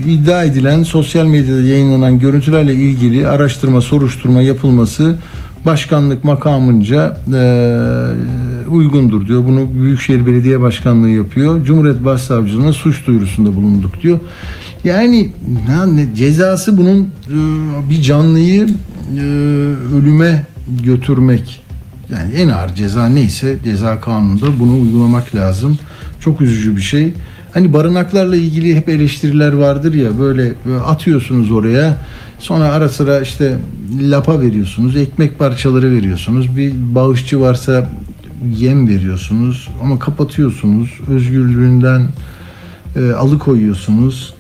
iddia edilen sosyal medyada yayınlanan görüntülerle ilgili araştırma soruşturma yapılması başkanlık makamınca e, uygundur diyor. Bunu Büyükşehir Belediye Başkanlığı yapıyor. Cumhuriyet Başsavcılığına suç duyurusunda bulunduk diyor. Yani ne, cezası bunun e, bir canlıyı e, ölüme götürmek. Yani en ağır ceza neyse ceza kanununda bunu uygulamak lazım. Çok üzücü bir şey. Hani barınaklarla ilgili hep eleştiriler vardır ya böyle, böyle atıyorsunuz oraya. Sonra ara sıra işte lapa veriyorsunuz, ekmek parçaları veriyorsunuz. Bir bağışçı varsa yem veriyorsunuz ama kapatıyorsunuz. Özgürlüğünden e, alıkoyuyorsunuz.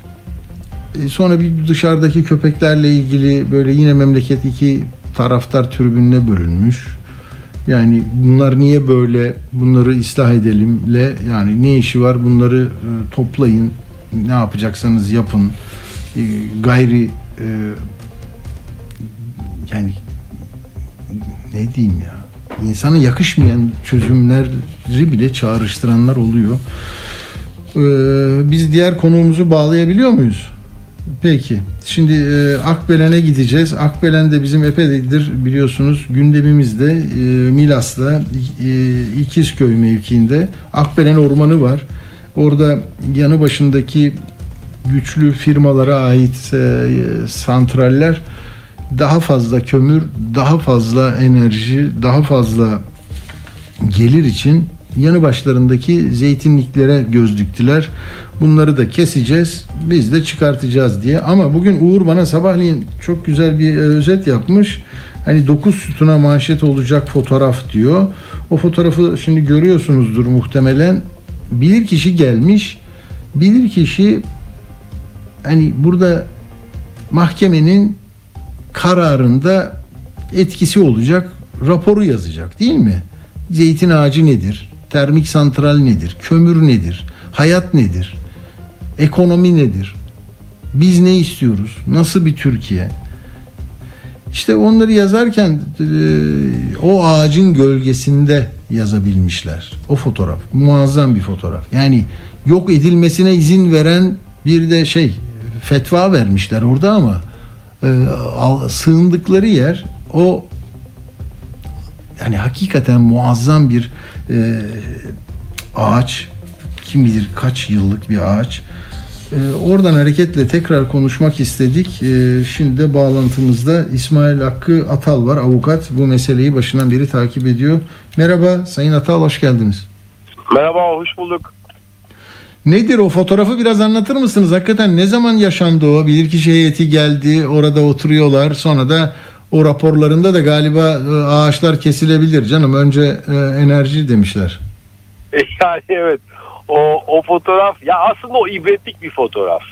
E, sonra bir dışarıdaki köpeklerle ilgili böyle yine memleket iki taraftar tribününe bölünmüş. Yani bunlar niye böyle bunları ıslah edelimle yani ne işi var bunları e, toplayın ne yapacaksanız yapın E, gayri e, yani ne diyeyim ya insana yakışmayan çözümleri bile çağrıştıranlar oluyor. Ee, biz diğer konuğumuzu bağlayabiliyor muyuz? Peki. Şimdi e, Akbelen'e gideceğiz. Akbelen de bizim epeydir biliyorsunuz gündemimizde e, Milas'ta e, İkizköy mevkiinde Akbelen Ormanı var. Orada yanı başındaki güçlü firmalara ait e, santraller daha fazla kömür, daha fazla enerji, daha fazla gelir için yanı başlarındaki zeytinliklere göz diktiler. Bunları da keseceğiz, biz de çıkartacağız diye. Ama bugün Uğur bana sabahleyin çok güzel bir e, özet yapmış. Hani 9 sütuna manşet olacak fotoğraf diyor. O fotoğrafı şimdi görüyorsunuzdur muhtemelen. Bir kişi gelmiş. Bir kişi hani burada mahkemenin kararında etkisi olacak raporu yazacak değil mi? Zeytin ağacı nedir? Termik santral nedir? Kömür nedir? Hayat nedir? Ekonomi nedir? Biz ne istiyoruz? Nasıl bir Türkiye? İşte onları yazarken e, o ağacın gölgesinde yazabilmişler. O fotoğraf. Muazzam bir fotoğraf. Yani yok edilmesine izin veren bir de şey fetva vermişler orada ama e, sığındıkları yer o yani hakikaten muazzam bir e, ağaç. Kim bilir kaç yıllık bir ağaç. E, oradan hareketle tekrar konuşmak istedik. E, şimdi de bağlantımızda İsmail Hakkı Atal var avukat. Bu meseleyi başından beri takip ediyor. Merhaba Sayın Atal hoş geldiniz. Merhaba, hoş bulduk. Nedir o fotoğrafı biraz anlatır mısınız? Hakikaten ne zaman yaşandı o? Bilirkişi heyeti geldi, orada oturuyorlar. Sonra da o raporlarında da galiba e, ağaçlar kesilebilir canım. Önce e, enerji demişler. Yani evet, o, o fotoğraf, ya aslında o ibretlik bir fotoğraf.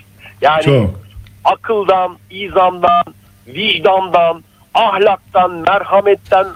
Yani Çok. akıldan, izamdan, vicdandan, ahlaktan, merhametten,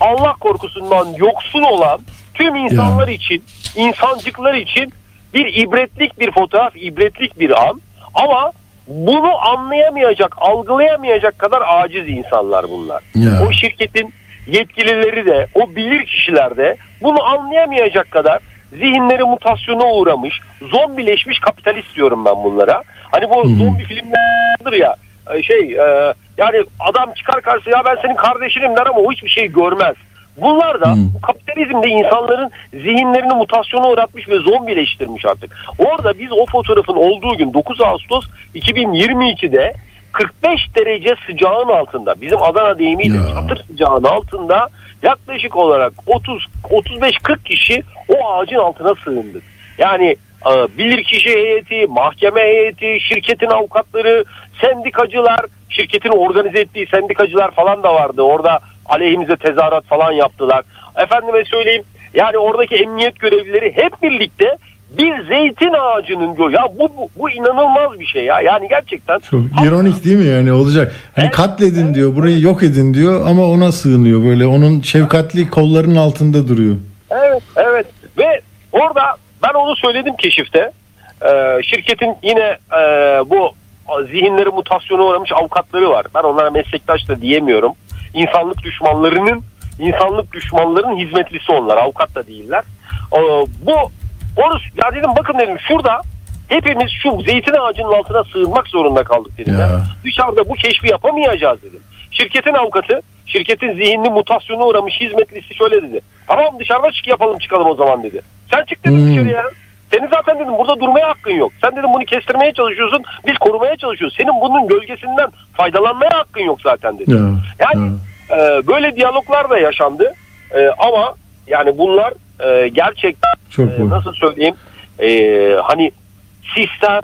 Allah korkusundan yoksun olan tüm insanlar için, insancıklar için bir ibretlik bir fotoğraf, ibretlik bir an. Ama bunu anlayamayacak, algılayamayacak kadar aciz insanlar bunlar. Ya. O şirketin yetkilileri de, o bilir kişiler de bunu anlayamayacak kadar zihinleri mutasyona uğramış, zombileşmiş kapitalist diyorum ben bunlara. Hani bu zombi filmlerdir ya, e, şey e, yani adam çıkar karşısına ya ben senin kardeşinim der ama o hiçbir şey görmez. Bunlar da bu kapitalizmde insanların zihinlerini mutasyona uğratmış ve zombileştirmiş artık. Orada biz o fotoğrafın olduğu gün 9 Ağustos 2022'de 45 derece sıcağın altında bizim Adana deyimiyle çatır sıcağın altında yaklaşık olarak 30 35-40 kişi o ağacın altına sığındı. Yani e, bilirkişi heyeti, mahkeme heyeti, şirketin avukatları, sendikacılar, şirketin organize ettiği sendikacılar falan da vardı. Orada aleyhimize tezahürat falan yaptılar. Efendime söyleyeyim yani oradaki emniyet görevlileri hep birlikte bir zeytin ağacının gö ya bu, bu bu inanılmaz bir şey ya. Yani gerçekten Çok ironik değil mi yani olacak? Hani katledin diyor, burayı yok edin diyor ama ona sığınıyor böyle. Onun şefkatli kollarının altında duruyor. Evet, evet. Ve orada ben onu söyledim keşifte. Ee, şirketin yine e, bu zihinleri mutasyona uğramış avukatları var. Ben onlara meslektaş da diyemiyorum. İnsanlık düşmanlarının insanlık düşmanlarının hizmetlisi onlar. Avukat da değiller. Ee, bu onu ya dedim bakın dedim şurada hepimiz şu zeytin ağacının altına sığınmak zorunda kaldık dedim. Ya. Dışarıda bu keşfi yapamayacağız dedim. Şirketin avukatı, şirketin zihinli mutasyona uğramış hizmetlisi şöyle dedi. Tamam dışarıda çık yapalım çıkalım o zaman dedi. Sen çık dedim Hmm. dışarıya. Senin zaten dedim burada durmaya hakkın yok. Sen dedim bunu kestirmeye çalışıyorsun. Biz korumaya çalışıyoruz. Senin bunun gölgesinden faydalanmaya hakkın yok zaten dedim. Ya, Yani e, böyle diyaloglar da yaşandı. E, ama yani bunlar e, gerçekten Çok e, nasıl söyleyeyim e, hani sistem,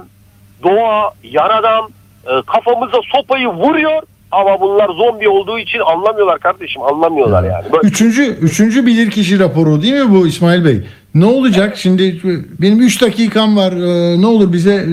doğa, yaradan e, kafamıza sopayı vuruyor ama bunlar zombi olduğu için anlamıyorlar kardeşim anlamıyorlar yani. Böyle- Üçüncü, üçüncü bilirkişi raporu değil mi bu İsmail Bey? Ne olacak şimdi benim 3 dakikam var Ee, ne olur bize e,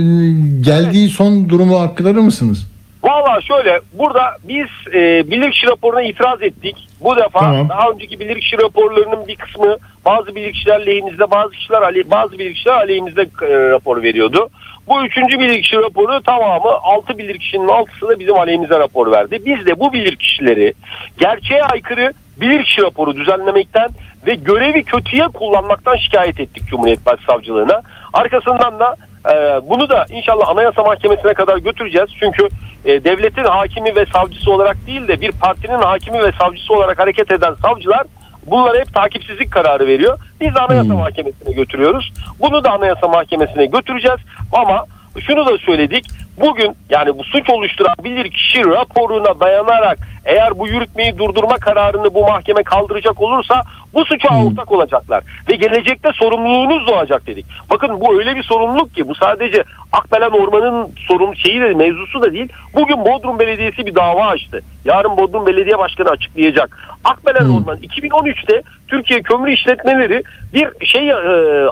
geldiği son durumu aktarır mısınız? Valla şöyle burada biz e, bilirkişi raporuna itiraz ettik. Bu defa Tamam. daha önceki bilirkişi raporlarının bir kısmı bazı bilirkişiler lehinizde bazı kişiler ale, bazı bilirkişiler aleyhimizde e, rapor veriyordu. Bu üçüncü bilirkişi raporu tamamı altı bilirkişinin altısı da bizim aleyhimize rapor verdi. Biz de bu bilirkişileri gerçeğe aykırı bilirkişi raporu düzenlemekten ve görevi kötüye kullanmaktan şikayet ettik Cumhuriyet Başsavcılığına. Arkasından da e, bunu da inşallah Anayasa Mahkemesi'ne kadar götüreceğiz. Çünkü e, devletin hakimi ve savcısı olarak değil de bir partinin hakimi ve savcısı olarak hareket eden savcılar bunlara hep takipsizlik kararı veriyor. Biz de Anayasa Mahkemesi'ne götürüyoruz. Bunu da Anayasa Mahkemesi'ne götüreceğiz. Ama şunu da söyledik. Bugün yani bu suç oluşturan bilir kişi raporuna dayanarak eğer bu yürütmeyi durdurma kararını bu mahkeme kaldıracak olursa bu suça ortak olacaklar. Ve gelecekte sorumluluğunuz doğacak dedik. Bakın bu öyle bir sorumluluk ki bu sadece Akbelen Orman'ın sorun şeyi de mevzusu da değil. Bugün Bodrum Belediyesi bir dava açtı. Yarın Bodrum Belediye Başkanı açıklayacak. Akbelen Orman 2013'te Türkiye Kömür İşletmeleri bir şey e,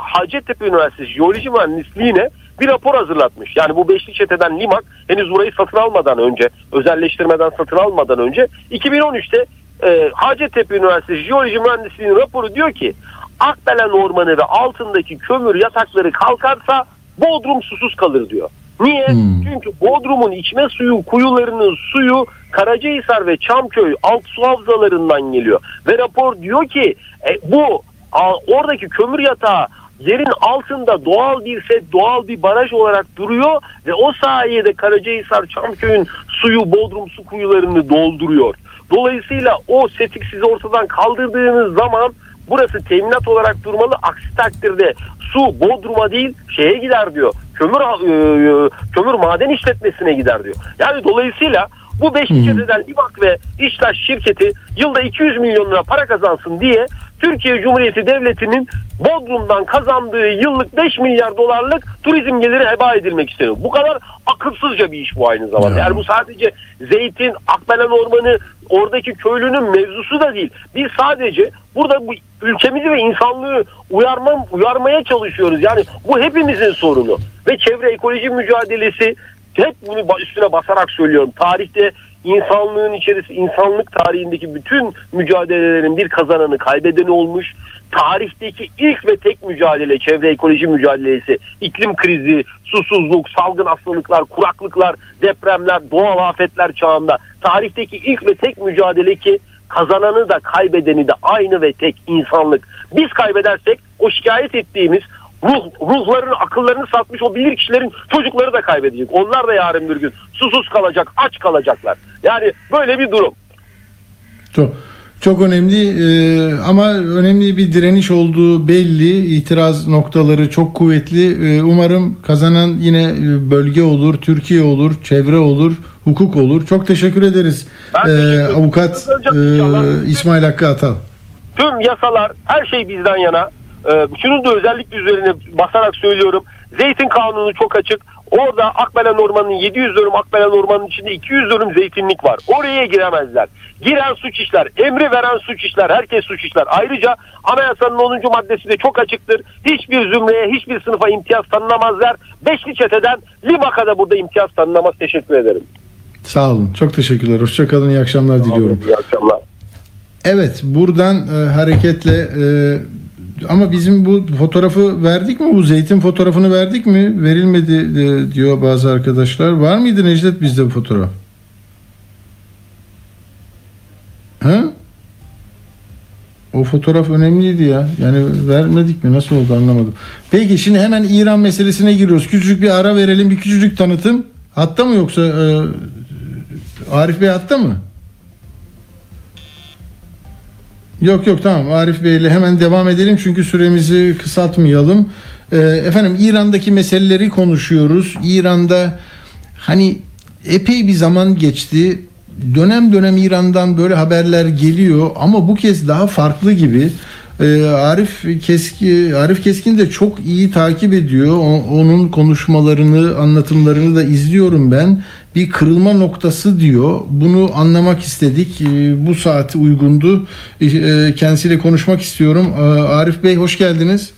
Hacettepe Üniversitesi Jeoloji Mühendisliğine bir rapor hazırlatmış. Yani bu beşli çeteden Limak henüz burayı satın almadan önce, özelleştirmeden satın almadan önce 2013'te e, Hacettepe Üniversitesi Jeoloji Mühendisliği'nin raporu diyor ki Akbelen Ormanı ve altındaki kömür yatakları kalkarsa Bodrum susuz kalır diyor. Niye? Çünkü Bodrum'un içme suyu kuyularının suyu Karacahisar ve Çamköy alt su havzalarından geliyor. Ve rapor diyor ki e, bu a, oradaki kömür yatağı yerin altında doğal bir set, doğal bir baraj olarak duruyor ve o sayede Karacahisar Çamköy'ün suyu Bodrum su kuyularını dolduruyor. Dolayısıyla o setik sizi ortadan kaldırdığınız zaman burası teminat olarak durmalı. Aksi takdirde su Bodrum'a değil şeye gider diyor. Kömür e, kömür maden işletmesine gider diyor. Yani dolayısıyla bu beş çeteden İBAK ve İştaş şirketi yılda 200 milyon lira para kazansın diye Türkiye Cumhuriyeti Devleti'nin Bodrum'dan kazandığı yıllık 5 milyar dolarlık turizm geliri heba edilmek isteniyor. Bu kadar akılsızca bir iş bu aynı zamanda. Yani bu sadece zeytin, Akbelen Ormanı, oradaki köylünün mevzusu da değil. Biz sadece burada bu ülkemizi ve insanlığı uyarma, uyarmaya çalışıyoruz. Yani bu hepimizin sorunu. Ve çevre ekoloji mücadelesi hep bunu üstüne basarak söylüyorum. Tarihte insanlığın içerisi, insanlık tarihindeki bütün mücadelelerin bir kazananı, kaybedeni olmuş. Tarihteki ilk ve tek mücadele, çevre ekoloji mücadelesi, iklim krizi, susuzluk, salgın hastalıklar, kuraklıklar, depremler, doğal afetler çağında tarihteki ilk ve tek mücadele ki kazananı da kaybedeni de aynı ve tek insanlık. Biz kaybedersek o şikayet ettiğimiz ruh, ruhlarını, akıllarını satmış o bilir kişilerin çocukları da kaybedecek. Onlar da yarın bir gün susuz kalacak, aç kalacaklar. Yani böyle bir durum. Çok çok önemli e, ama önemli bir direniş olduğu belli. İtiraz noktaları çok kuvvetli. E, umarım kazanan yine e, bölge olur, Türkiye olur, çevre olur, hukuk olur. Çok teşekkür ederiz. Ben teşekkür ederim. avukat e, İsmail Hakkı Atal. Tüm yasalar, her şey bizden yana. Ee, şunu da özellikle üzerine basarak söylüyorum. Zeytin kanunu çok açık. Orada Akbelen Ormanı'nın 700 dönüm Akbelen Ormanı'nın içinde 200 dönüm zeytinlik var. Oraya giremezler. Giren suç işler, emri veren suç işler, herkes suç işler. Ayrıca anayasanın 10. maddesi de çok açıktır. Hiçbir zümreye, hiçbir sınıfa imtiyaz tanınamazlar. Beşli çeteden Limak'a da burada imtiyaz tanınamaz. Teşekkür ederim. Sağ olun. Çok teşekkürler. Hoşçakalın. İyi akşamlar diliyorum. İyi akşamlar. Evet buradan e, hareketle e, ama bizim bu fotoğrafı verdik mi? Bu zeytin fotoğrafını verdik mi? Verilmedi e, diyor bazı arkadaşlar. Var mıydı Necdet bizde bu fotoğraf? Ha? O fotoğraf önemliydi ya. Yani vermedik mi? Nasıl oldu anlamadım. Peki şimdi hemen İran meselesine giriyoruz. Küçücük bir ara verelim. Bir küçücük tanıtım. Hatta mı yoksa e, Arif Bey hatta mı? Yok yok tamam Arif Bey ile hemen devam edelim çünkü süremizi kısaltmayalım. Ee, efendim İran'daki meseleleri konuşuyoruz. İran'da hani epey bir zaman geçti. Dönem dönem İran'dan böyle haberler geliyor ama bu kez daha farklı gibi. E, Arif Keski Arif Keskin de çok iyi takip ediyor. Onun konuşmalarını, anlatımlarını da izliyorum ben. Bir kırılma noktası diyor. Bunu anlamak istedik. E, bu saati uygundu. E, kendisiyle konuşmak istiyorum. Arif Bey hoş geldiniz.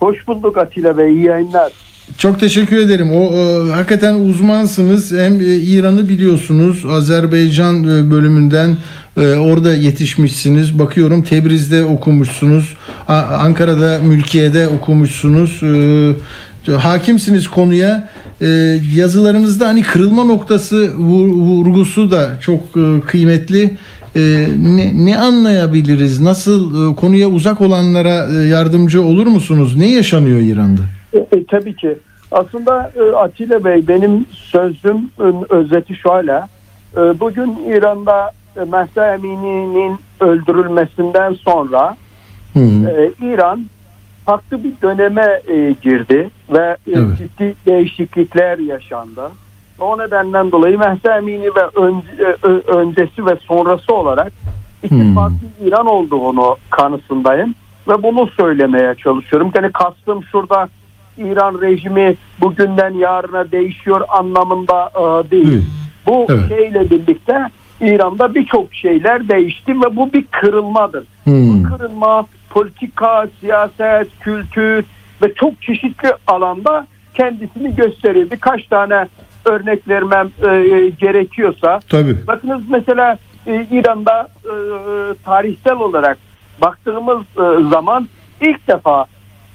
Hoş bulduk Atilla Bey. iyi yayınlar. Çok teşekkür ederim. O e, hakikaten uzmansınız. Hem e, İran'ı biliyorsunuz. Azerbaycan e, bölümünden e, orada yetişmişsiniz. Bakıyorum Tebriz'de okumuşsunuz. A- Ankara'da Mülkiye'de okumuşsunuz. E, hakimsiniz konuya. E, yazılarınızda hani kırılma noktası vur- vurgusu da çok e, kıymetli. E, ne, ne anlayabiliriz? Nasıl e, konuya uzak olanlara e, yardımcı olur musunuz? Ne yaşanıyor İran'da? E, e, tabii ki. Aslında e, Atilla Bey benim sözüm e, özeti şöyle. E, bugün İran'da e, Mahsa Emini'nin öldürülmesinden sonra Hı. e, İran farklı bir döneme e, girdi ve e, Evet. ciddi değişiklikler yaşandı. O nedenden dolayı Mahsa Emini ve ön- e, ö- öncesi ve sonrası olarak iki Hmm. farklı İran olduğunu kanısındayım ve bunu söylemeye çalışıyorum. Yani kastım şurada İran rejimi bugünden yarına değişiyor anlamında e, değil. Evet. Bu Evet. şeyle birlikte İran'da birçok şeyler değişti ve bu bir kırılmadır. Hmm. Bu kırılma politika, siyaset, kültür ve çok çeşitli alanda kendisini gösteriyor. Birkaç tane örnek vermem e, gerekiyorsa Tabii. Bakınız mesela e, İran'da e, tarihsel olarak baktığımız e, zaman ilk defa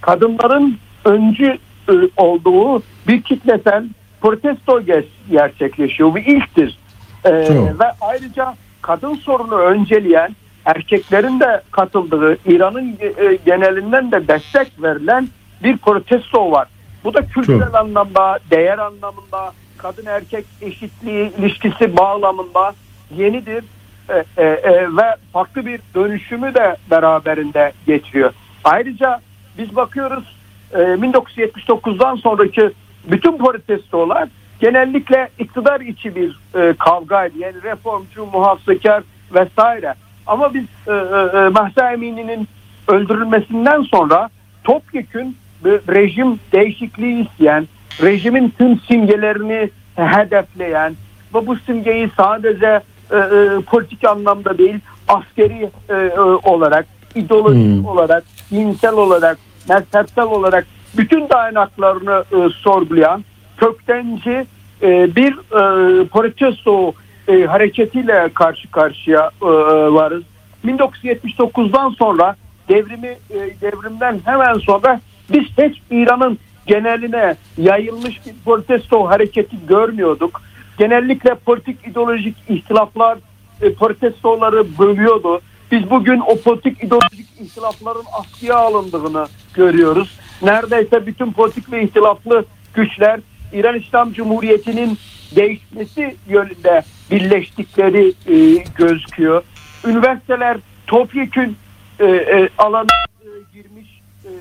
kadınların öncü e, olduğu bir kitlesel protesto ger- gerçekleşiyor. Bu ilktir. E, Çok. ve ayrıca kadın sorunu önceleyen erkeklerin de katıldığı İran'ın e, genelinden de destek verilen bir protesto var. Bu da kültürel Çok. anlamda, değer anlamında, kadın erkek eşitliği ilişkisi bağlamında yenidir E, e, e, ve farklı bir dönüşümü de beraberinde getiriyor. Ayrıca biz bakıyoruz e, 1979'dan sonraki bütün protestolar genellikle iktidar içi bir e, kavgaydı. Yani reformcu, muhafazakar vesaire. Ama biz e, e, e, Mahsa Emini'nin öldürülmesinden sonra topyekün bir rejim değişikliği isteyen, rejimin tüm simgelerini hedefleyen ve bu simgeyi sadece e, e, politik anlamda değil askeri e, e, olarak, ideolojik Hmm. olarak, dinsel olarak, mezhepsel olarak bütün dayanaklarını e, sorgulayan köktenci e, bir e, protesto e, hareketiyle karşı karşıya e, varız. 1979'dan sonra devrimi e, devrimden hemen sonra biz hiç İran'ın geneline yayılmış bir protesto hareketi görmüyorduk. Genellikle politik ideolojik ihtilaflar e, protestoları bölüyordu. Biz bugün o politik ideolojik ihtilafların askıya alındığını görüyoruz. Neredeyse bütün politik ve ihtilaflı güçler İran İslam Cumhuriyeti'nin değişmesi yönünde birleştikleri e, gözüküyor. Üniversiteler topyekün e, e, alana e, girmiş e,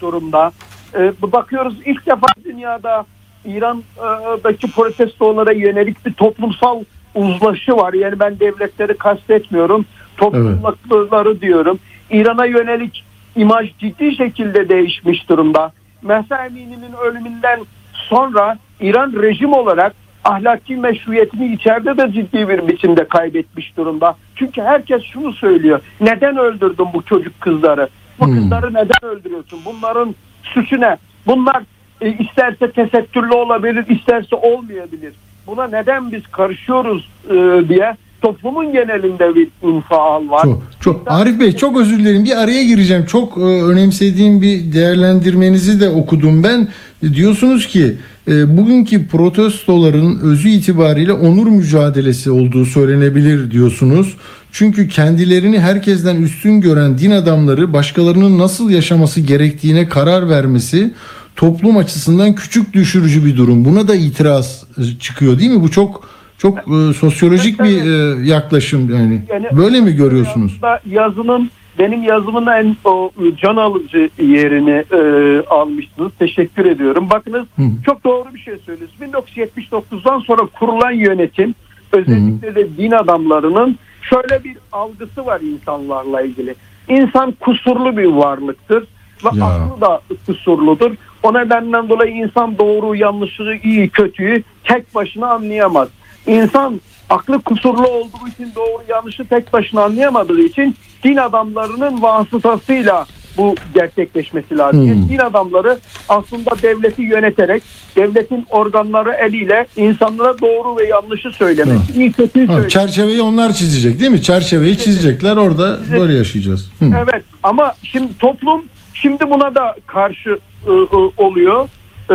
durumda. E, bakıyoruz ilk defa dünyada İran'daki protestolara yönelik bir toplumsal uzlaşı var. Yani ben devletleri kastetmiyorum. Toplulukları diyorum. İran'a yönelik imaj ciddi şekilde değişmiş durumda. Mahsa Emini'nin ölümünden sonra İran rejim olarak ahlaki meşruiyetini içeride de ciddi bir biçimde kaybetmiş durumda. Çünkü herkes şunu söylüyor. Neden öldürdün bu çocuk kızları? Bu Hmm. kızları neden öldürüyorsun? Bunların suçu ne? Bunlar e, isterse tesettürlü olabilir, isterse olmayabilir. Buna neden biz karışıyoruz e, diye toplumun genelinde bir infial var. Çok, çok. Arif Bey çok özür dilerim. Bir araya gireceğim. Çok e, önemsediğim bir değerlendirmenizi de okudum ben. Diyorsunuz ki e, bugünkü protestoların özü itibariyle onur mücadelesi olduğu söylenebilir diyorsunuz. Çünkü kendilerini herkesten üstün gören din adamları başkalarının nasıl yaşaması gerektiğine karar vermesi toplum açısından küçük düşürücü bir durum. Buna da itiraz çıkıyor değil mi? Bu çok çok e, sosyolojik bir e, yaklaşım yani. Yani Böyle mi görüyorsunuz? Yazının benim yazımın en o can alıcı yerini e, almışsınız. Teşekkür ediyorum. Bakınız Hı. çok doğru bir şey söylüyorsunuz. 1979'dan sonra kurulan yönetim özellikle de din adamlarının şöyle bir algısı var insanlarla ilgili. İnsan kusurlu bir varlıktır ve Ya. aklı da kusurludur. O nedenden dolayı insan doğru, yanlışı, iyi, kötüyü tek başına anlayamaz. İnsan aklı kusurlu olduğu için doğru yanlışı tek başına anlayamadığı için din adamlarının vasıtasıyla bu gerçekleşmesi lazım. Hmm. Din adamları aslında devleti yöneterek devletin organları eliyle insanlara doğru ve yanlışı söylemek, iyi kötüyü Ha, söylemek. çerçeveyi onlar çizecek değil mi? Çerçeveyi çizecekler orada böyle yaşayacağız. Hı. Evet ama şimdi toplum şimdi buna da karşı ı, ı, oluyor. E,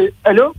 e, alo?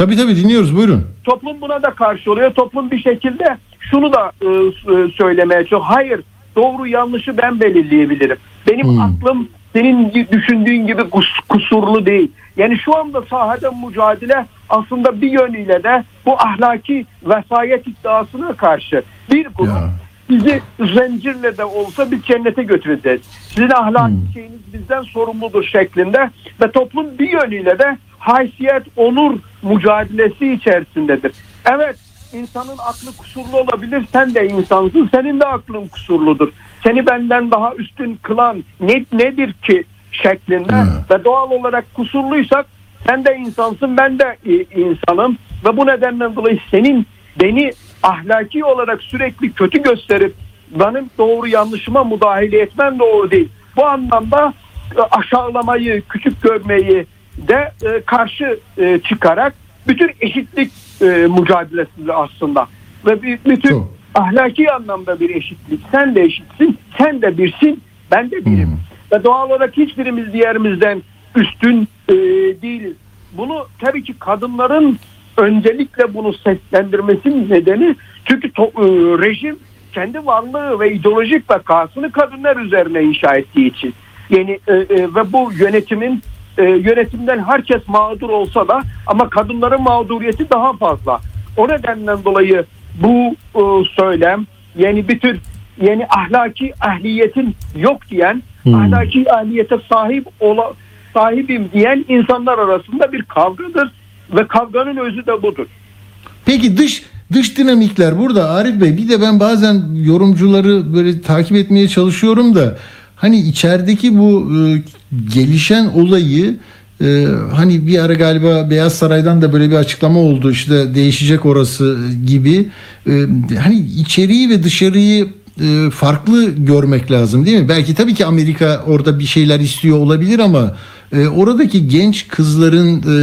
Tabii tabii dinliyoruz buyurun. Toplum buna da karşı oluyor. Toplum bir şekilde şunu da e, s- söylemeye çalışıyor. Hayır doğru yanlışı ben belirleyebilirim. Benim Hmm. aklım senin düşündüğün gibi kus- kusurlu değil. Yani şu anda sahada mücadele aslında bir yönüyle de bu ahlaki vesayet iddiasına karşı bir grup Ya. Bizi zincirle de olsa bir cennete götüreceğiz. Sizin ahlaki şeyiniz bizden sorumludur şeklinde ve toplum bir yönüyle de haysiyet, onur mücadelesi içerisindedir. Evet insanın aklı kusurlu olabilir. Sen de insansın. Senin de aklın kusurludur. Seni benden daha üstün kılan ne, nedir ki şeklinde ve doğal olarak kusurluysak sen de insansın ben de insanım ve bu nedenden dolayı senin beni ahlaki olarak sürekli kötü gösterip benim doğru yanlışıma müdahale etmen doğru değil. Bu anlamda e, aşağılamayı, küçük görmeyi de e, karşı e, çıkarak bütün eşitlik mücadelesi aslında ve bütün Çok. ahlaki anlamda bir eşitlik. Sen de eşitsin, sen de birsin, ben de birim. Ve doğal olarak hiçbirimiz diğerimizden üstün değiliz. Bunu tabii ki kadınların öncelikle bunu seslendirmesinin nedeni çünkü to- e, rejim kendi varlığı ve ideolojik vakasını kadınlar üzerine inşa ettiği için. Yani e, e, ve bu yönetimin e, yönetimden herkes mağdur olsa da ama kadınların mağduriyeti daha fazla. O nedenden dolayı bu e, söylem yani bir tür yani ahlaki ahliyetin yok diyen Hmm. ahlaki ahliyete sahip ola, sahibim diyen insanlar arasında bir kavgadır ve kavganın özü de budur. Peki dış dış dinamikler burada Arif Bey bir de ben bazen yorumcuları böyle takip etmeye çalışıyorum da hani içerideki bu e, gelişen olayı e, hani bir ara galiba Beyaz Saray'dan da böyle bir açıklama oldu işte değişecek orası gibi E, hani içeriği ve dışarıyı e, farklı görmek lazım değil mi? Belki tabii ki Amerika orada bir şeyler istiyor olabilir ama e, oradaki genç kızların e,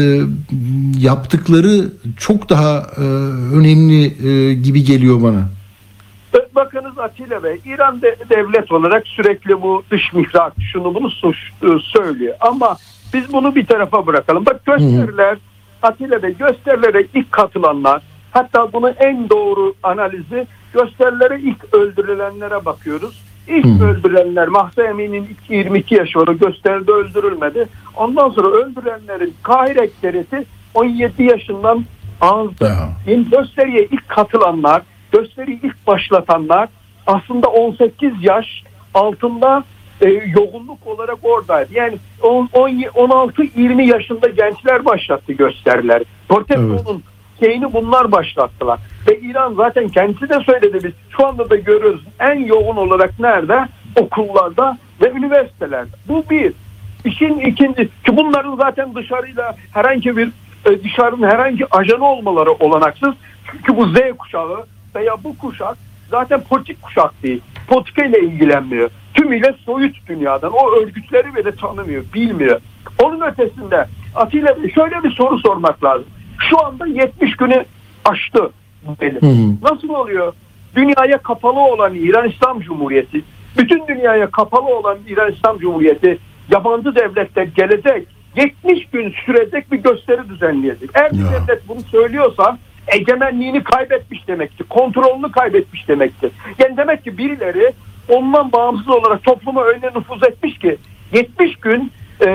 yaptıkları çok daha e, önemli e, gibi geliyor bana. Bakınız Atilla Bey, İran de, devlet olarak sürekli bu dış mihrak şunu bunu suç, e, söylüyor. Ama biz bunu bir tarafa bırakalım. Bak gösteriler, Atilla Bey gösterilere ilk katılanlar, hatta bunun en doğru analizi gösterilere ilk öldürülenlere bakıyoruz. İlk öldürülenler Mahsa Emin'in 22 yaşı var. o Gösteride öldürülmedi. Ondan sonra öldürülenlerin Kahire ekserisi 17 yaşından azdı. Ya. Yani gösteriye ilk katılanlar, gösteriyi ilk başlatanlar aslında 18 yaş altında e, yoğunluk olarak oradaydı. Yani 16-20 yaşında gençler başlattı gösteriler. Protestonun şeyini bunlar başlattılar. Ve İran zaten kendisi de söyledi biz. Şu anda da görüyoruz en yoğun olarak nerede? Okullarda ve üniversitelerde. Bu bir. İşin ikinci ki bunların zaten dışarıyla herhangi bir e, dışarının herhangi ajanı olmaları olanaksız. Çünkü bu Z kuşağı veya bu kuşak zaten politik kuşak değil. Politika ile ilgilenmiyor. Tümüyle soyut dünyadan. O örgütleri bile tanımıyor, bilmiyor. Onun ötesinde Atilla Bey şöyle bir soru sormak lazım. Şu anda 70 günü aştı bu hı. Nasıl oluyor? Dünyaya kapalı olan İran İslam Cumhuriyeti, bütün dünyaya kapalı olan İran İslam Cumhuriyeti yabancı devletler gelecek 70 gün sürecek bir gösteri düzenleyecek. Eğer bir devlet bunu söylüyorsa egemenliğini kaybetmiş demektir. Kontrolünü kaybetmiş demektir. Yani demek ki birileri ondan bağımsız olarak topluma öyle nüfuz etmiş ki 70 gün e,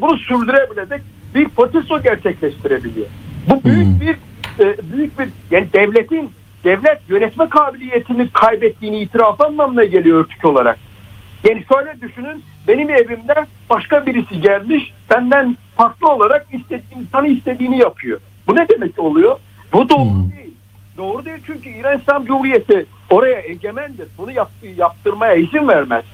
bunu sürdürebilecek bir protesto gerçekleştirebiliyor. Bu büyük bir e, büyük bir yani devletin devlet yönetme kabiliyetini kaybettiğini itiraf anlamına geliyor örtük olarak. Yani şöyle düşünün benim evimde başka birisi gelmiş benden farklı olarak istediğini, insanı istediğini yapıyor. Bu ne demek oluyor? Bu doğru değil. Doğru değil çünkü İran İslam Cumhuriyeti oraya egemendir. Bunu yap, yaptırmaya izin vermez.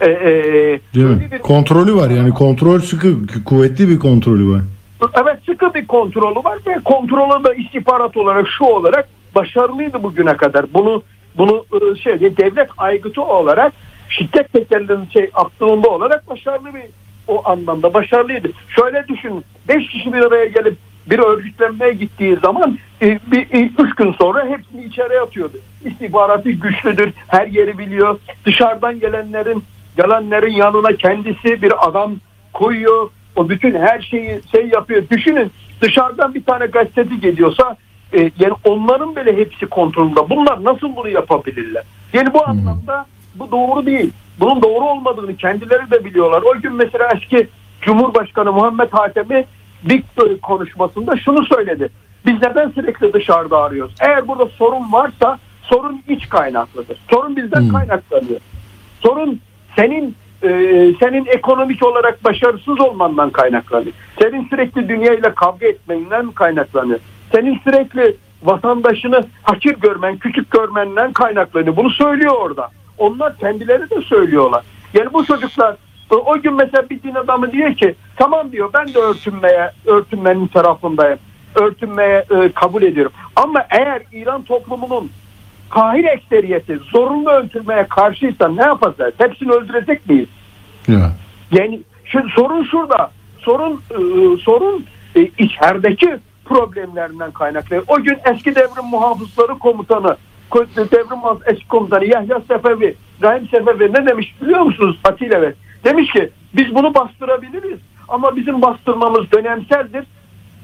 e, e, mi? bir- Kontrolü var yani kontrol sıkı, kuvvetli bir kontrolü var. Evet sıkı bir kontrolü var ve kontrolü da istihbarat olarak şu olarak başarılıydı bugüne kadar. Bunu bunu e, şey devlet aygıtı olarak şiddet tekerlerinin şey aklında olarak başarılı bir o anlamda başarılıydı. Şöyle düşün 5 kişi bir araya gelip bir örgütlenmeye gittiği zaman e, bir, e, üç gün sonra hepsini içeriye atıyordu. İstihbaratı güçlüdür, her yeri biliyor. Dışarıdan gelenlerin gelenlerin yanına kendisi bir adam koyuyor. O bütün her şeyi şey yapıyor. Düşünün dışarıdan bir tane gazeteci geliyorsa e, yani onların bile hepsi kontrolünde. Bunlar nasıl bunu yapabilirler? Yani bu anlamda bu doğru değil. Bunun doğru olmadığını kendileri de biliyorlar. O gün mesela eski Cumhurbaşkanı Muhammed Hatemi bir e, konuşmasında şunu söyledi. Biz neden sürekli dışarıda arıyoruz? Eğer burada sorun varsa sorun iç kaynaklıdır. Sorun bizden kaynaklanıyor. Sorun senin e, senin ekonomik olarak başarısız olmandan kaynaklanıyor. Senin sürekli dünyayla kavga etmenden kaynaklanıyor. Senin sürekli vatandaşını hakir görmen, küçük görmenden kaynaklanıyor. Bunu söylüyor orada. Onlar kendileri de söylüyorlar. Yani bu çocuklar e, o gün mesela bir din adamı diyor ki tamam diyor ben de örtünmeye örtünmenin tarafındayım. Örtünmeye e, kabul ediyorum. Ama eğer İran toplumunun kahir ekseriyeti zorunlu öldürmeye karşıysa ne yapacağız? Hepsini öldürecek miyiz? Ya. Yani şimdi sorun şurada. Sorun e, sorun e, içerideki problemlerinden kaynaklı. O gün eski devrim muhafızları komutanı ko- devrim eski komutanı Yahya Sefevi, Rahim Sefevi ne demiş biliyor musunuz Atilla Bey? Demiş ki biz bunu bastırabiliriz ama bizim bastırmamız dönemseldir.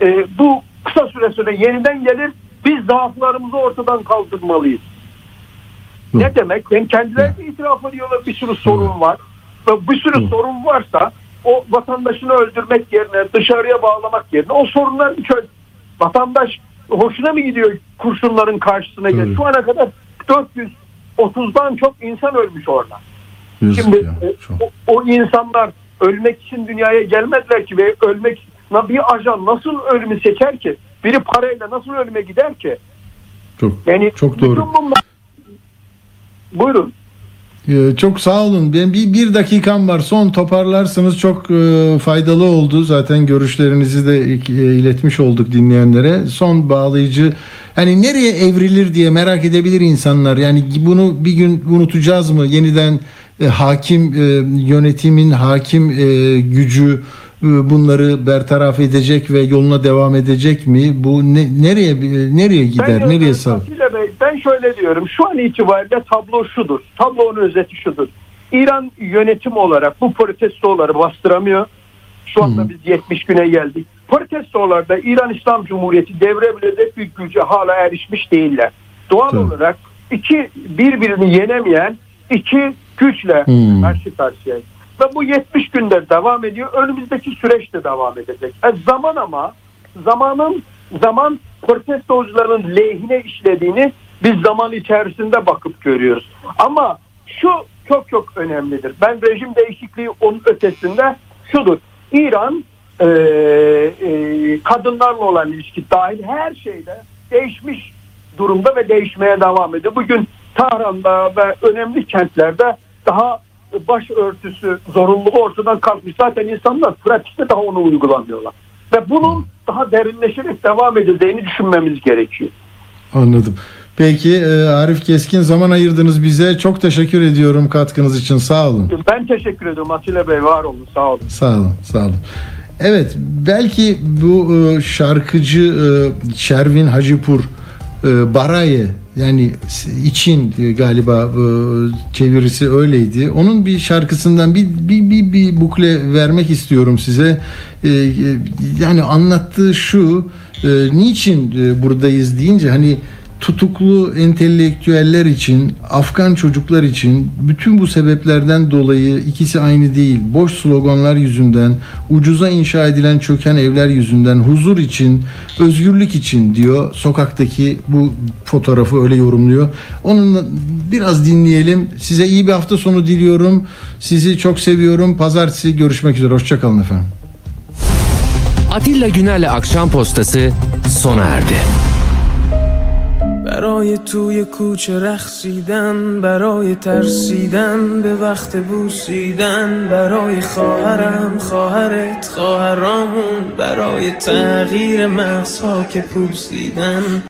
E, bu kısa süre sonra yeniden gelir. Biz zaaflarımızı ortadan kaldırmalıyız. Ne demek? Yani kendileri de itiraf ediyorlar bir sürü sorun var. Bir sürü sorun varsa o vatandaşını öldürmek yerine dışarıya bağlamak yerine o sorunları çöz. Vatandaş hoşuna mı gidiyor kurşunların karşısına gel? Şu ana kadar 430'dan çok insan ölmüş orada. Yazık Şimdi ya, e, o, o insanlar ölmek için dünyaya gelmediler ki ve ölmek bir ajan nasıl ölümü seçer ki? Biri parayla nasıl ölüme gider ki? Çok Yani çok doğru. bunlar... Buyurun. Ee, Çok sağ olun. Ben bir, bir dakikam var. Son toparlarsınız çok e, faydalı oldu. Zaten görüşlerinizi de e, iletmiş olduk dinleyenlere. Son bağlayıcı hani nereye evrilir diye merak edebilir insanlar. Yani bunu bir gün unutacağız mı? Yeniden e, hakim e, yönetimin hakim e, gücü bunları bertaraf edecek ve yoluna devam edecek mi? Bu ne, nereye nereye gider? Ben, nereye Bey, ben şöyle diyorum. Şu an itibariyle tablo şudur. Tablonun özeti şudur. İran yönetim olarak bu protestoları bastıramıyor. Şu anda biz 70 güne geldik. Protestolarda İran İslam Cumhuriyeti devrebilecek bir güce hala erişmiş değiller. Doğal Tabii. olarak iki birbirini yenemeyen iki güçle Hmm. karşı karşıya. Ve bu 70 günde devam ediyor. Önümüzdeki süreç de devam edecek. E, zaman ama zamanın zaman protestocuların lehine işlediğini biz zaman içerisinde bakıp görüyoruz. Ama şu çok çok önemlidir. Ben rejim değişikliği onun ötesinde şudur. İran e, e, kadınlarla olan ilişki dahil her şeyde değişmiş durumda ve değişmeye devam ediyor. Bugün Tahran'da ve önemli kentlerde daha başörtüsü zorunluluğu ortadan kalkmış. Zaten insanlar pratikte daha onu uygulamıyorlar. Ve bunun daha derinleşerek devam edeceğini düşünmemiz gerekiyor. Anladım. Peki e, Arif Keskin zaman ayırdınız bize. Çok teşekkür ediyorum katkınız için. Sağ olun. Ben teşekkür ediyorum Atilla Bey. Var olun. Sağ olun. Sağ olun. Sağ olun. Evet belki bu e, şarkıcı e, Şervin Hacipur Baraye yani için galiba çevirisi öyleydi. Onun bir şarkısından bir bir bir, bir bukle vermek istiyorum size. E, e, yani anlattığı şu e, niçin e, buradayız deyince hani tutuklu entelektüeller için, Afgan çocuklar için bütün bu sebeplerden dolayı ikisi aynı değil. Boş sloganlar yüzünden, ucuza inşa edilen çöken evler yüzünden, huzur için, özgürlük için diyor. Sokaktaki bu fotoğrafı öyle yorumluyor. Onunla biraz dinleyelim. Size iyi bir hafta sonu diliyorum. Sizi çok seviyorum. Pazartesi görüşmek üzere. Hoşçakalın efendim. Atilla Güner'le Akşam Postası sona erdi. برای توی کوچه رخصیدن برای ترسیدن به وقت بوسیدن برای خواهرم خواهرت خواهرامون برای تغییر مغزها که پوسیدن.